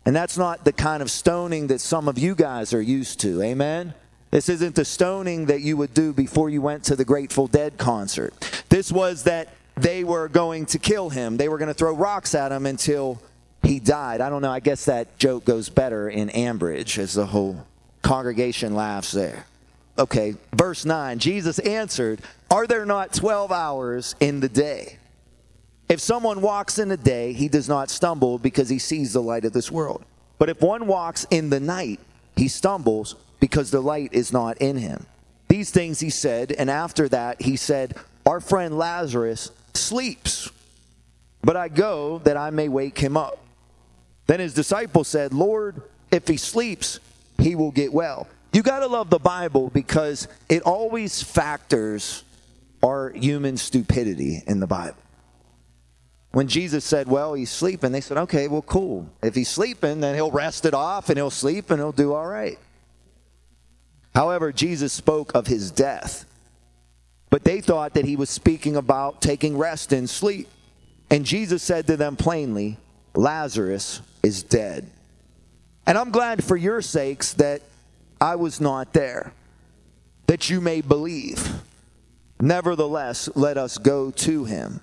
And that's not the kind of stoning that some of you guys are used to. Amen? This isn't the stoning that you would do before you went to the Grateful Dead concert. This was that they were going to kill him. They were going to throw rocks at him until he died. I don't know. I guess that joke goes better in Ambridge as the whole congregation laughs there. Okay, verse 9 Jesus answered, Are there not 12 hours in the day? If someone walks in the day, he does not stumble because he sees the light of this world. But if one walks in the night, he stumbles because the light is not in him. These things he said, and after that he said, Our friend Lazarus sleeps, but I go that I may wake him up. Then his disciples said, Lord, if he sleeps, he will get well. You got to love the Bible because it always factors our human stupidity in the Bible. When Jesus said, Well, he's sleeping, they said, Okay, well, cool. If he's sleeping, then he'll rest it off and he'll sleep and he'll do all right. However, Jesus spoke of his death, but they thought that he was speaking about taking rest in sleep. And Jesus said to them plainly, Lazarus is dead. And I'm glad for your sakes that I was not there, that you may believe. Nevertheless, let us go to him.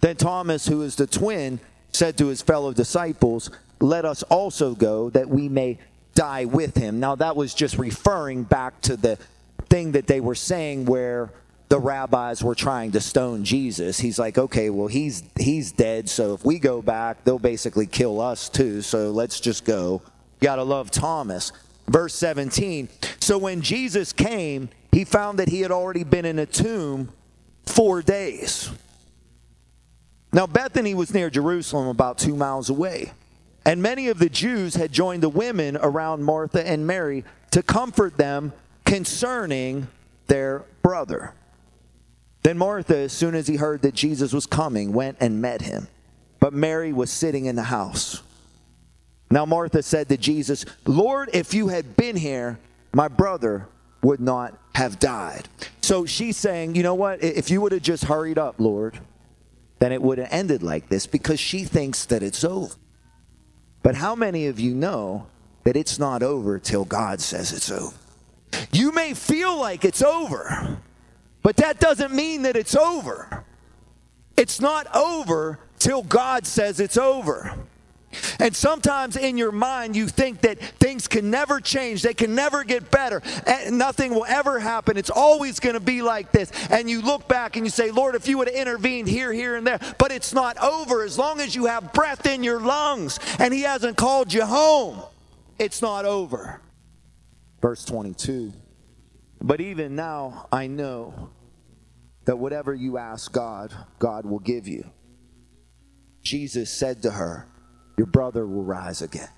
Then Thomas, who is the twin, said to his fellow disciples, Let us also go, that we may die with him. Now, that was just referring back to the thing that they were saying where the rabbis were trying to stone Jesus. He's like, okay, well, he's he's dead, so if we go back, they'll basically kill us too. So let's just go. You gotta love Thomas. Verse 17. So when Jesus came, he found that he had already been in a tomb four days. Now, Bethany was near Jerusalem, about two miles away. And many of the Jews had joined the women around Martha and Mary to comfort them concerning their brother. Then Martha, as soon as he heard that Jesus was coming, went and met him. But Mary was sitting in the house. Now Martha said to Jesus, Lord, if you had been here, my brother would not have died. So she's saying, you know what? If you would have just hurried up, Lord, then it would have ended like this because she thinks that it's over. But how many of you know that it's not over till God says it's over? You may feel like it's over, but that doesn't mean that it's over. It's not over till God says it's over. And sometimes in your mind, you think that things can never change, they can never get better, nothing will ever happen. It's always going to be like this. And you look back and you say, Lord, if you would have intervened here, here, and there, but it's not over. As long as you have breath in your lungs and He hasn't called you home, it's not over. Verse 22 But even now, I know that whatever you ask God, God will give you. Jesus said to her, your brother will rise again.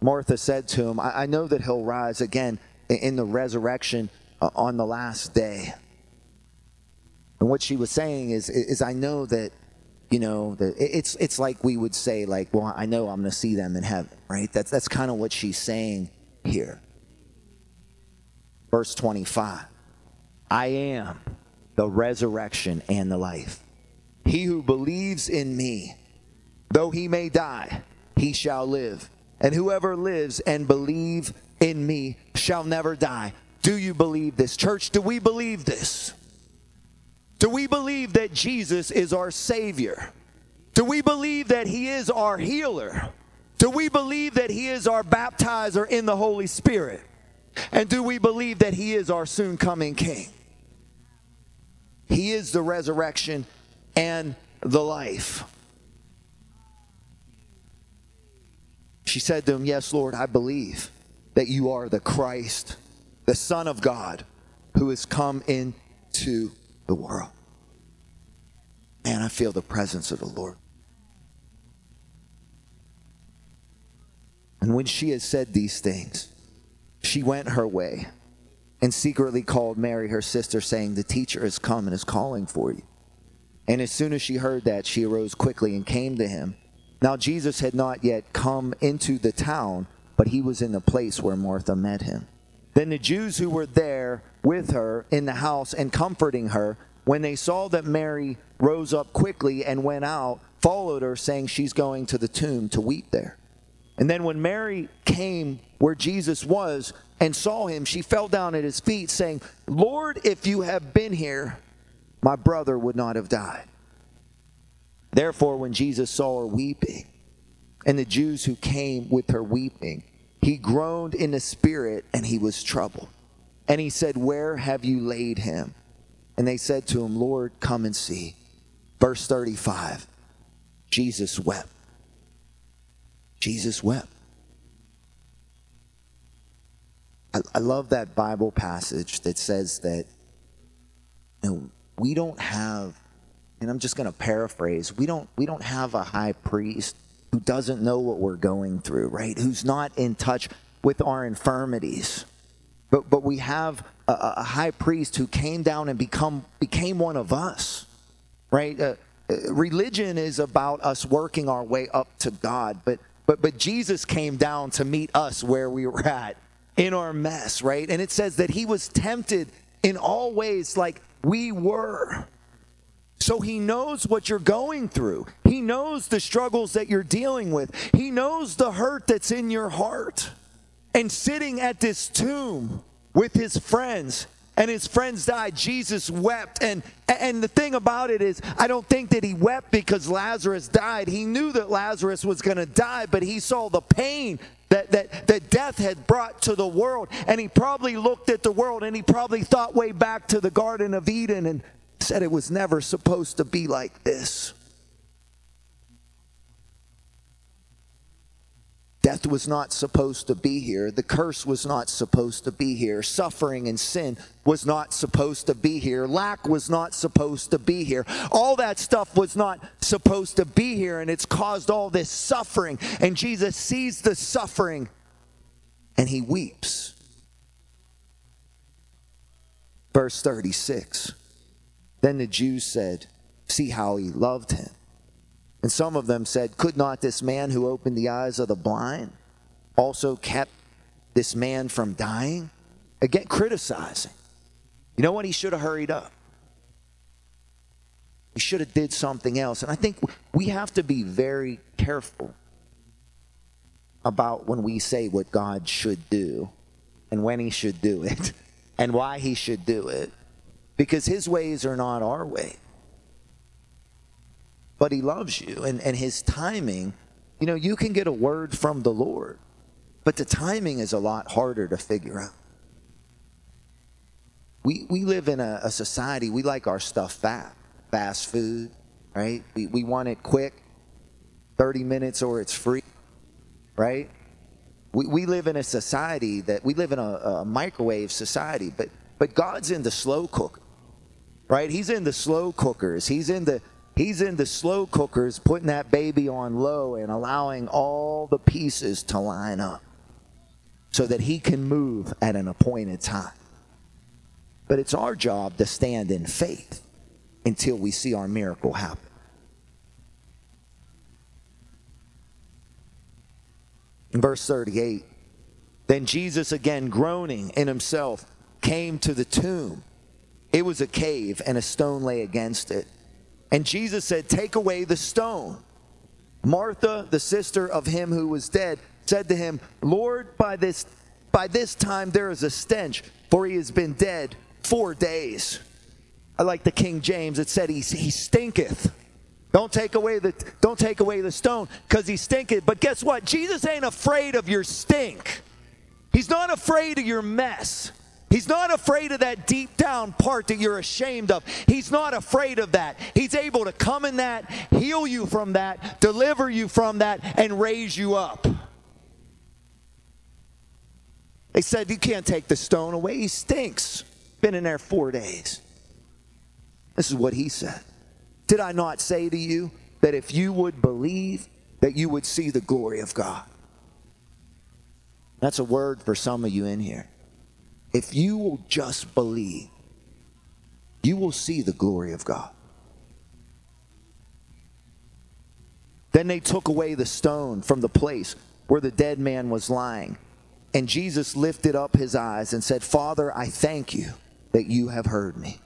Martha said to him, I, know that he'll rise again in the resurrection uh, on the last day. And what she was saying is, is I know that, you know, that it's it's like we would say, like, well, I know I'm going to see them in heaven, right? That's that's kind of what she's saying here. Verse 25. I am the resurrection and the life. He who believes in me, Though he may die, he shall live. And whoever lives and believe in me shall never die. Do you believe this? Church, do we believe this? Do we believe that Jesus is our Savior? Do we believe that He is our healer? Do we believe that He is our baptizer in the Holy Spirit? And do we believe that He is our soon coming King? He is the resurrection and the life. She said to him, Yes, Lord, I believe that you are the Christ, the Son of God, who has come into the world. Man, I feel the presence of the Lord. And when she had said these things, she went her way and secretly called Mary, her sister, saying, The teacher has come and is calling for you. And as soon as she heard that, she arose quickly and came to him. Now, Jesus had not yet come into the town, but he was in the place where Martha met him. Then the Jews who were there with her in the house and comforting her, when they saw that Mary rose up quickly and went out, followed her, saying, She's going to the tomb to weep there. And then when Mary came where Jesus was and saw him, she fell down at his feet, saying, Lord, if you had been here, my brother would not have died. Therefore, when Jesus saw her weeping, and the Jews who came with her weeping, he groaned in the spirit and he was troubled. And he said, Where have you laid him? And they said to him, Lord, come and see. Verse 35 Jesus wept. Jesus wept. I, I love that Bible passage that says that you know, we don't have and I'm just going to paraphrase, we don't we don't have a high priest who doesn't know what we're going through, right? Who's not in touch with our infirmities. But but we have a, a high priest who came down and become became one of us, right? Uh, uh religion is about us working our way up to God, but but but Jesus came down to meet us where we were at in our mess, right? And it says that he was tempted in all ways like we were So he knows what you're going through. He knows the struggles that you're dealing with. He knows the hurt that's in your heart. And sitting at this tomb with his friends, and his friends died, Jesus wept. And and the thing about it is, I don't think that he wept because Lazarus died. He knew that Lazarus was going to die, but he saw the pain that, that, that death had brought to the world. And he probably looked at the world and he probably thought way back to the Garden of Eden and said it was never supposed to be like this. Death was not supposed to be here. The curse was not supposed to be here. Suffering and sin was not supposed to be here. Lack was not supposed to be here. All that stuff was not supposed to be here, and it's caused all this suffering. And Jesus sees the suffering and he weeps. Verse 36 Then the Jews said, See how he loved him. And some of them said, Could not this man who opened the eyes of the blind also kept this man from dying? Again, criticizing. You know what? He should have hurried up. He should have did something else. And I think we have to be very careful about when we say what God should do and when he should do it and why he should do it because his ways are not our way. But he loves you and, and his timing you know you can get a word from the lord but the timing is a lot harder to figure out. We, we live in a, a society we like our stuff fast fast food right? We, we want it quick 30 minutes or it's free right? We, we live in a society that we live in a, a microwave society but but god's in the slow cooker right he's in the slow cookers he's in the He's in the slow cookers, putting that baby on low and allowing all the pieces to line up so that he can move at an appointed time. But it's our job to stand in faith until we see our miracle happen. Verse 38, then Jesus, again groaning in himself, came to the tomb. It was a cave, and a stone lay against it. And Jesus said, Take away the stone. Martha, the sister of him who was dead, said to him, Lord, by this by this time there is a stench, for he has been dead four days. I like the King James, it said he, he stinketh. Don't take away the don't take away the stone, because he stinketh. But guess what? Jesus ain't afraid of your stink. He's not afraid of your mess. He's not afraid of that deep down part that you're ashamed of. He's not afraid of that. He's able to come in that, heal you from that, deliver you from that, and raise you up. They said, You can't take the stone away. He stinks. Been in there four days. This is what he said. Did I not say to you that if you would believe, that you would see the glory of God? That's a word for some of you in here. If you will just believe, you will see the glory of God. Then they took away the stone from the place where the dead man was lying. And Jesus lifted up his eyes and said, Father, I thank you that you have heard me.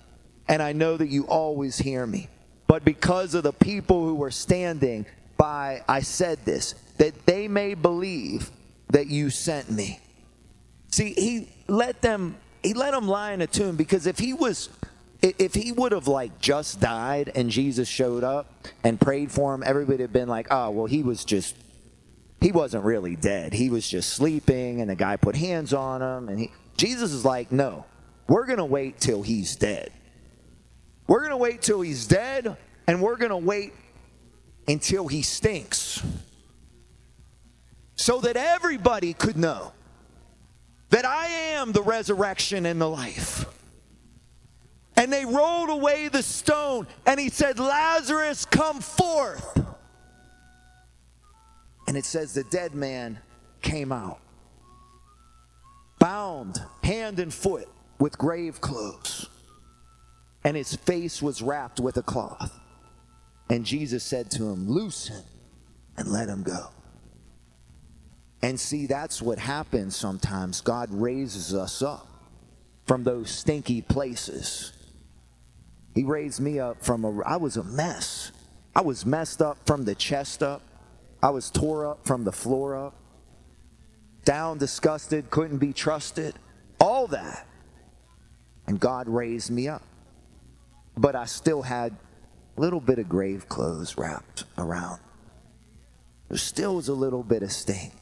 And I know that you always hear me. But because of the people who were standing by, I said this, that they may believe that you sent me. See, he let them he let them lie in a tomb because if he was if he would have like just died and Jesus showed up and prayed for him, everybody have been like, oh well he was just he wasn't really dead. He was just sleeping and the guy put hands on him and he Jesus is like, no, we're gonna wait till he's dead. We're gonna wait till he's dead and we're gonna wait until he stinks. So that everybody could know that I am the resurrection and the life. And they rolled away the stone, and he said, Lazarus, come forth. And it says, the dead man came out, bound hand and foot with grave clothes, and his face was wrapped with a cloth. And Jesus said to him, Loose him and let him go. And see, that's what happens sometimes. God raises us up from those stinky places He raised me up from a, I was a mess. I was messed up from the chest up. I was tore up from the floor up. Down, disgusted, couldn't be trusted. All that. And God raised me up. But I still had a little bit of grave clothes wrapped around. There still was a little bit of sting.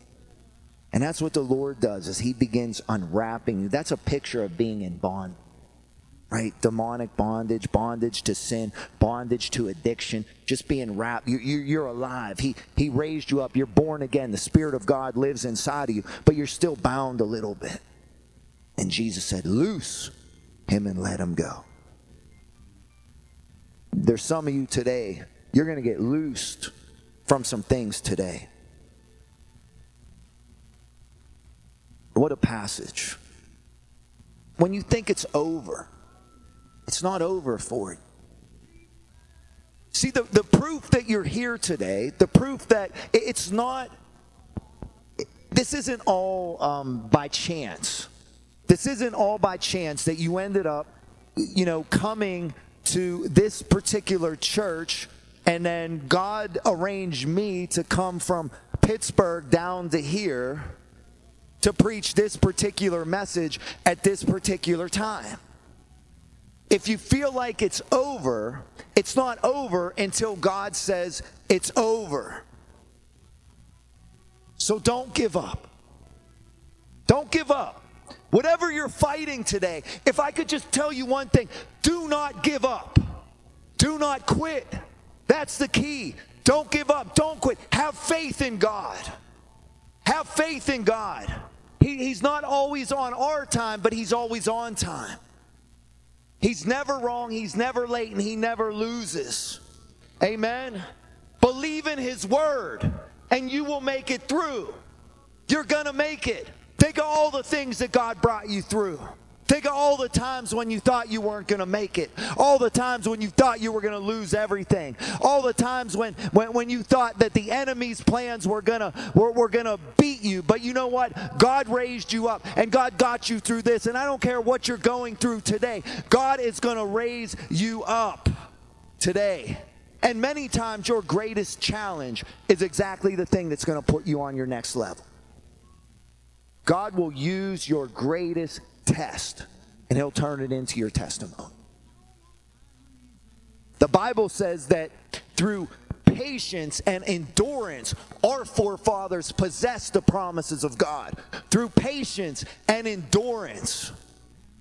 And that's what the Lord does as he begins unwrapping you. That's a picture of being in bond right? Demonic bondage, bondage to sin, bondage to addiction, just being wrapped. You, you, you're alive. He, he raised you up. You're born again. The Spirit of God lives inside of you, but you're still bound a little bit. And Jesus said, Loose him and let him go. There's some of you today, you're going to get loosed from some things today. What a passage. When you think it's over, it's not over for you. See, the, the proof that you're here today, the proof that it's not, this isn't all um, by chance. This isn't all by chance that you ended up, you know, coming to this particular church and then God arranged me to come from Pittsburgh down to here to preach this particular message at this particular time if you feel like it's over, it's not over until God says it's over. So don't give up. Don't give up. Whatever you're fighting today, if I could just tell you one thing do not give up. Do not quit. That's the key. Don't give up. Don't quit. Have faith in God. Have faith in God. He, he's not always on our time, but He's always on time. He's never wrong, he's never late, and he never loses. Amen. Believe in his word, and you will make it through. You're going to make it. Think of all the things that God brought you through. Think of all the times when you thought you weren't going to make it. All the times when you thought you were going to lose everything. All the times when, when, when you thought that the enemy's plans were going to were, were going to beat you. But you know what? God raised you up and God got you through this. And I don't care what you're going through today. God is going to raise you up today. And many times your greatest challenge is exactly the thing that's going to put you on your next level. God will use your greatest test and he'll turn it into your testimony. The Bible says that through patience and endurance, our forefathers possessed the promises of God. Through patience and endurance,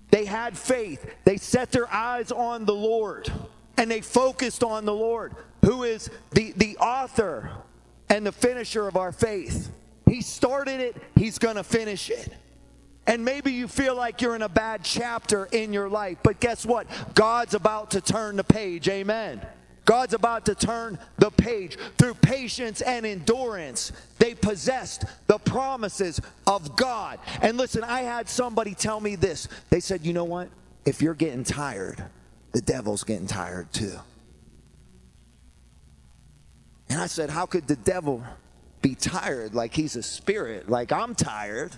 they had faith. They set their eyes on the Lord and they focused on the Lord, who is the, the author and the finisher of our faith. He started it, He's going to finish it. And maybe you feel like you're in a bad chapter in your life, but guess what? God's about to turn the page. Amen. God's about to turn the page through patience and endurance. They possessed the promises of God. And listen, I had somebody tell me this. They said, you know what? If you're getting tired, the devil's getting tired too. And I said, how could the devil be tired like he's a spirit? Like I'm tired.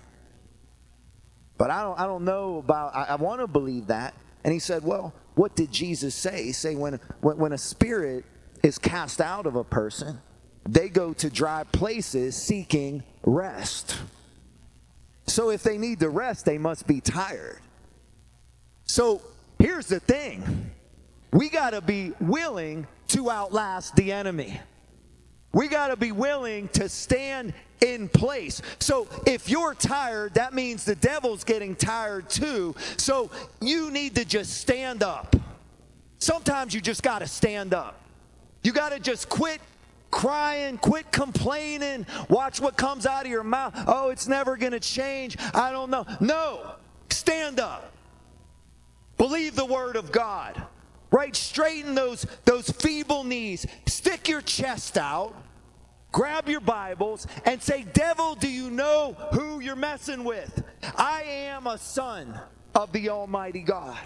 But I don't, I don't know about, I, I want to believe that. And he said, Well, what did Jesus say? He said, when, when, when a spirit is cast out of a person, they go to dry places seeking rest. So if they need to rest, they must be tired. So here's the thing we got to be willing to outlast the enemy. We got to be willing to stand in place. So if you're tired, that means the devil's getting tired too. So you need to just stand up. Sometimes you just got to stand up. You got to just quit crying, quit complaining, watch what comes out of your mouth. Oh, it's never going to change. I don't know. No, stand up. Believe the word of God right? Straighten those, those feeble knees. Stick your chest out. Grab your Bibles and say, Devil, do you know who you're messing with? I am a son of the Almighty God.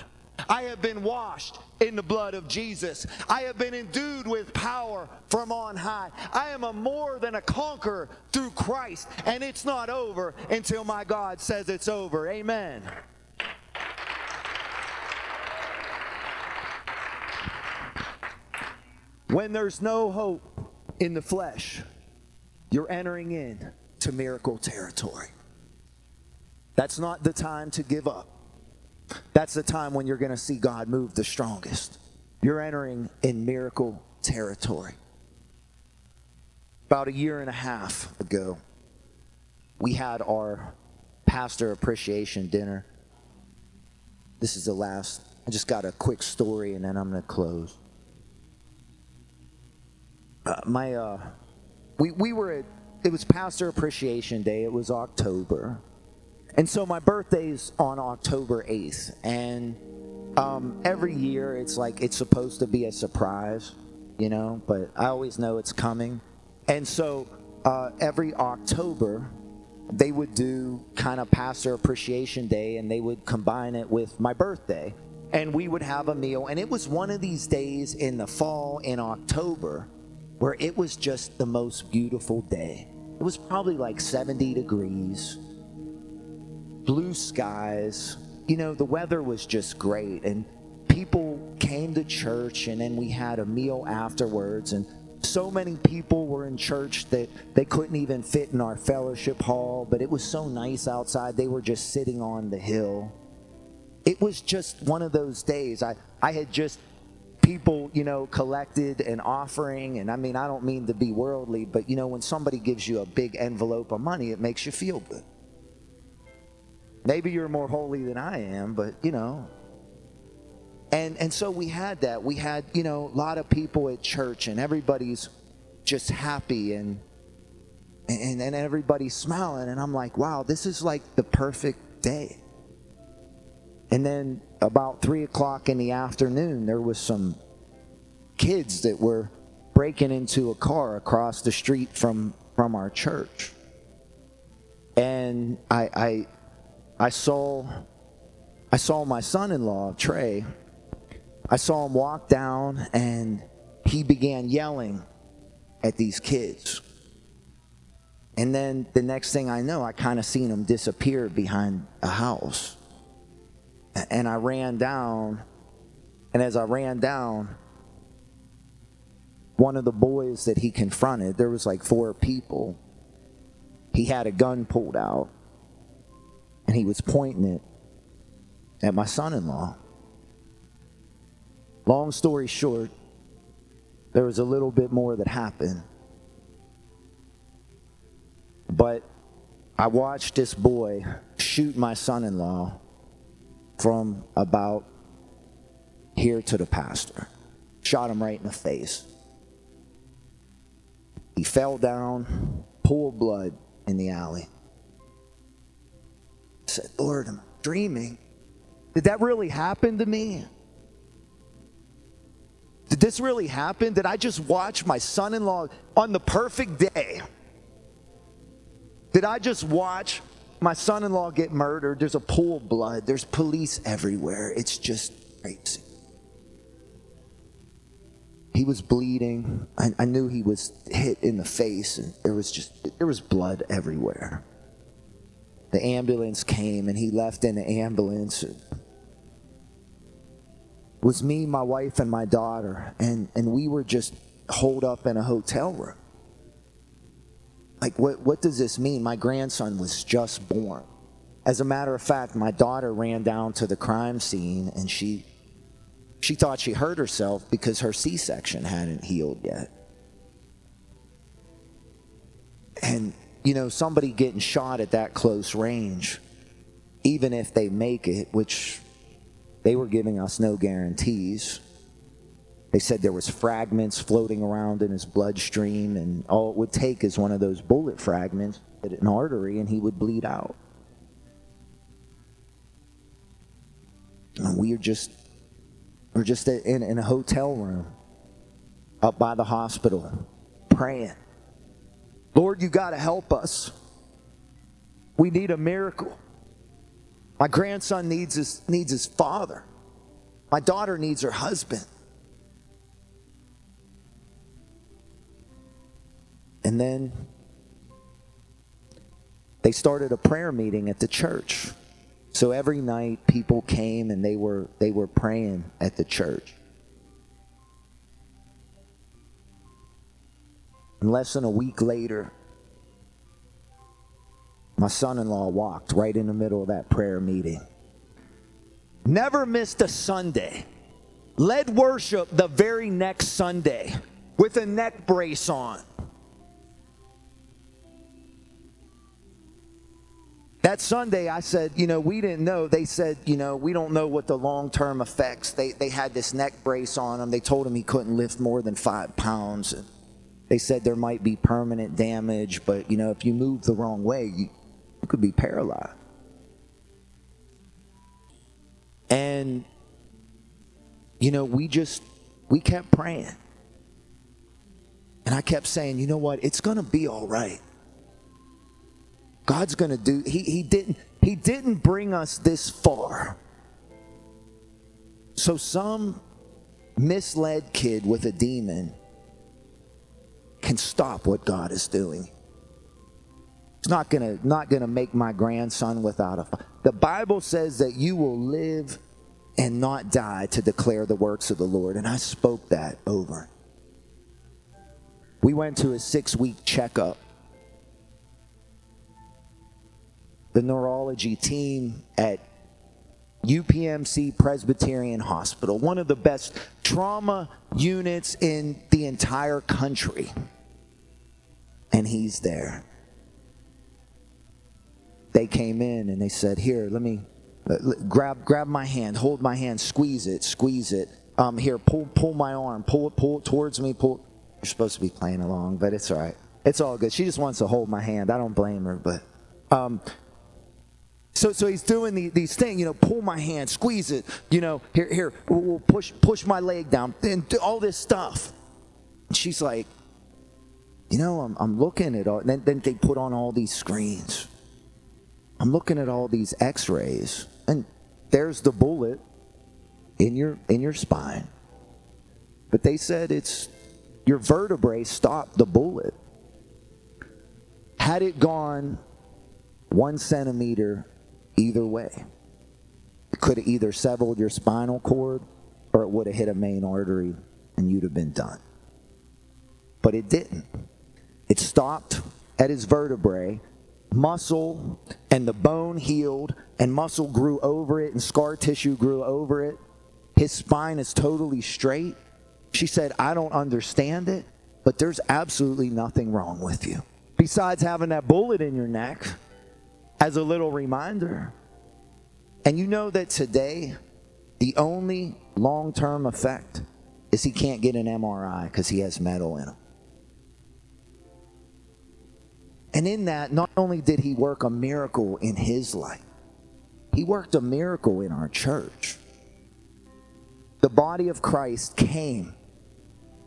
I have been washed in the blood of Jesus. I have been endued with power from on high. I am a more than a conqueror through Christ, and it's not over until my God says it's over. Amen. When there's no hope in the flesh, you're entering in to miracle territory. That's not the time to give up. That's the time when you're going to see God move the strongest. You're entering in miracle territory. About a year and a half ago, we had our pastor appreciation dinner. This is the last. I just got a quick story and then I'm going to close. Uh, my, uh, we, we were at, it was Pastor Appreciation Day. It was October. And so my birthday's on October 8th. And um, every year it's like it's supposed to be a surprise, you know, but I always know it's coming. And so uh, every October, they would do kind of Pastor Appreciation Day and they would combine it with my birthday. And we would have a meal. And it was one of these days in the fall in October where it was just the most beautiful day. It was probably like 70 degrees, blue skies. You know, the weather was just great. And people came to church, and then we had a meal afterwards. And so many people were in church that they couldn't even fit in our fellowship hall, but it was so nice outside. They were just sitting on the hill. It was just one of those days. I, I had just people, you know, collected an offering. And I mean, I don't mean to be worldly, but you know, when somebody gives you a big envelope of money, it makes you feel good. Maybe you're more holy than I am, but you know. And and so we had that. We had, you know, a lot of people at church and everybody's just happy and and, and everybody's smiling and I'm like, wow, this is like the perfect day. And then about three o'clock in the afternoon, there was some kids that were breaking into a car across the street from from our church. And I I I saw I saw my son-in-law, Trey. I saw him walk down and he began yelling at these kids. And then the next thing I know, I kind of seen him disappear behind a house. And I ran down, and as I ran down, one of the boys that he confronted, there was like four people. He had a gun pulled out and he was pointing it at my son in law. Long story short, there was a little bit more that happened. But I watched this boy shoot my son in law from about here to the pastor. Shot him right in the face. He fell down, pool of blood in the alley I said, Lord, I'm dreaming. Did that really happen to me? Did this really happen? Did I just watch my son in law on the perfect day? Did I just watch my son in law get murdered? There's a pool of blood, there's police everywhere. It's just crazy. He was bleeding. I, I knew he was hit in the face, and there was just there was blood everywhere the ambulance came and he left in the ambulance. It was me, my wife, and my daughter, and, and we were just holed up in a hotel room. Like, what, what does this mean? My grandson was just born. As a matter of fact, my daughter ran down to the crime scene and she she thought she hurt herself because her C-section hadn't healed yet. And you know, somebody getting shot at that close range, even if they make it, which they were giving us no guarantees. They said there was fragments floating around in his bloodstream, and all it would take is one of those bullet fragments at an artery, and he would bleed out. And we are just we're just in, in a hotel room up by the hospital praying Lord, you got to help us. We need a miracle. My grandson needs his, needs his father. My daughter needs her husband. And then they started a prayer meeting at the church. So every night people came and they were they were praying at the church. And less than a week later, my son in law walked right in the middle of that prayer meeting. Never missed a Sunday. Led worship the very next Sunday with a neck brace on. That Sunday, I said, you know, we didn't know. They said, you know, we don't know what the long term effects. They, they had this neck brace on him. They told him he couldn't lift more than five pounds. And they said there might be permanent damage, but, you know, if you move the wrong way, you, you could be paralyzed. And, you know, we just, we kept praying. And I kept saying, you know what? It's going to be all right. God's going to do he he didn't he didn't bring us this far. So some misled kid with a demon can stop what God is doing. It's not going to not going to make my grandson without a The Bible says that you will live and not die to declare the works of the Lord and I spoke that over. We went to a 6-week checkup the neurology team at UPMC Presbyterian Hospital, one of the best trauma units in the entire country. And he's there. They came in and they said, Here, let me uh, grab, grab my hand, hold my hand, squeeze it, squeeze it. Um, here, pull, pull my arm, pull it, pull it towards me. Pull. You're supposed to be playing along, but it's all right. It's all good. She just wants to hold my hand. I don't blame her, but um, so, so he's doing the, these things, you know, pull my hand, squeeze it, you know, here, here, we'll push, push my leg down, and all this stuff. And she's like, you know, I'm, I'm looking at all, then, then they put on all these screens. I'm looking at all these x-rays, and there's the bullet in your, in your spine. But they said it's, your vertebrae stopped the bullet. Had it gone one centimeter either way. It could have either severed your spinal cord or it would have hit a main artery and you'd have been done. But it didn't. It stopped at his vertebrae, muscle and the bone healed, and muscle grew over it, and scar tissue grew over it. His spine is totally straight. She said, I don't understand it, but there's absolutely nothing wrong with you. Besides having that bullet in your neck, as a little reminder. And you know that today, the only long term effect is he can't get an MRI because he has metal in him. And in that, not only did he work a miracle in his life, he worked a miracle in our church. The body of Christ came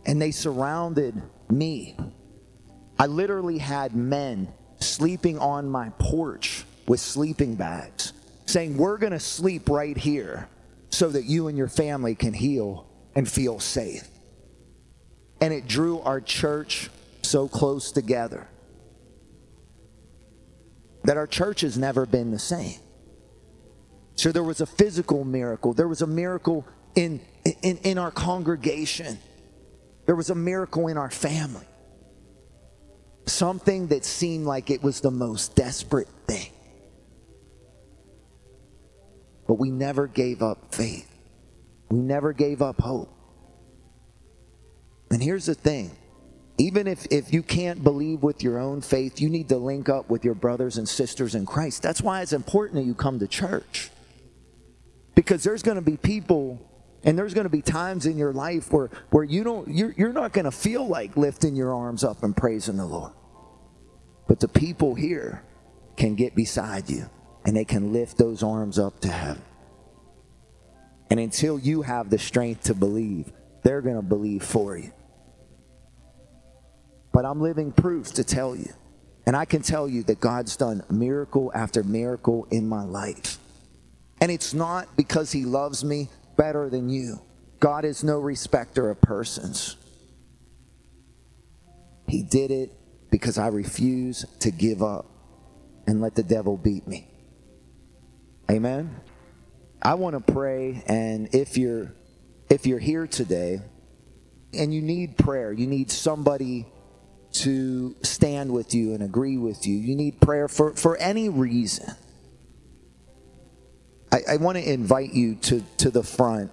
and they surrounded me. I literally had men sleeping on my porch with sleeping bags, saying, We're going to sleep right here so that you and your family can heal and feel safe. And it drew our church so close together that our church has never been the same. So there was a physical miracle, there was a miracle in, in, in our congregation, there was a miracle in our family something that seemed like it was the most desperate thing. But we never gave up faith. We never gave up hope. And here's the thing even if, if you can't believe with your own faith, you need to link up with your brothers and sisters in Christ. That's why it's important that you come to church. Because there's going to be people and there's going to be times in your life where, where you don't, you're, you're not going to feel like lifting your arms up and praising the Lord. But the people here can get beside you and they can lift those arms up to heaven. And until you have the strength to believe, they're going to believe for you. But I'm living proof to tell you. And I can tell you that God's done miracle after miracle in my life. And it's not because He loves me better than you. God is no respecter of persons. He did it because I refuse to give up and let the devil beat me. Amen. I want to pray and if you're if you're here today and you need prayer, you need somebody to stand with you and agree with you, you need prayer for, for any reason, I, I want to invite you to, to the front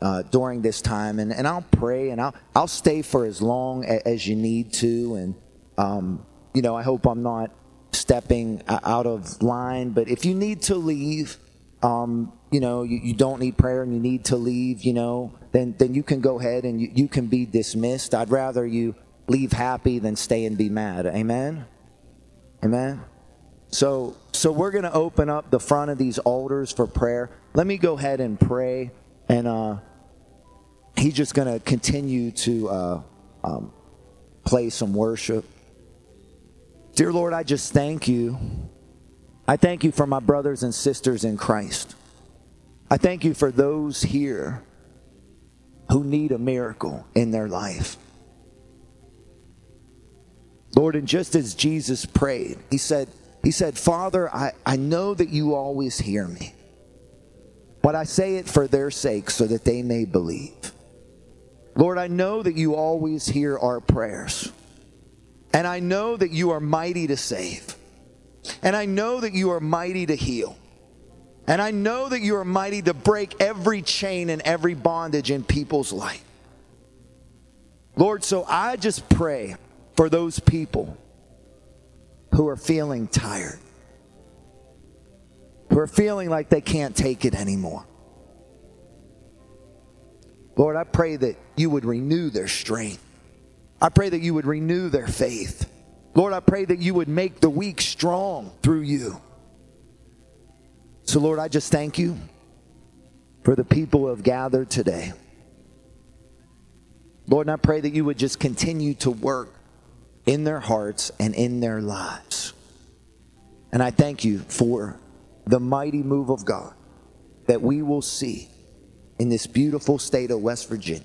uh, during this time, and, and I'll pray and I'll, I'll stay for as long as, you need to. And, um, you know, I hope I'm not stepping out of line, but if you need to leave, um, you know, you, you, don't need prayer and you need to leave, you know, then, then you can go ahead and you, you can be dismissed. I'd rather you leave happy than stay and be mad. Amen? Amen? So, so we're going to open up the front of these altars for prayer. Let me go ahead and pray, and uh, he's just going to continue to uh, um, play some worship. Dear Lord, I just thank you. I thank you for my brothers and sisters in Christ. I thank you for those here who need a miracle in their life. Lord, and just as Jesus prayed, he said, he said, Father, I, I know that you always hear me, but I say it for their sake so that they may believe. Lord, I know that you always hear our prayers, and I know that you are mighty to save, and I know that you are mighty to heal. And I know that you are mighty to break every chain and every bondage in people's life. Lord, so I just pray for those people who are feeling tired, who are feeling like they can't take it anymore. Lord, I pray that you would renew their strength. I pray that you would renew their faith. Lord, I pray that you would make the weak strong through you. So, Lord, I just thank you for the people who have gathered today. Lord, and I pray that you would just continue to work in their hearts and in their lives. And I thank you for the mighty move of God that we will see in this beautiful state of West Virginia.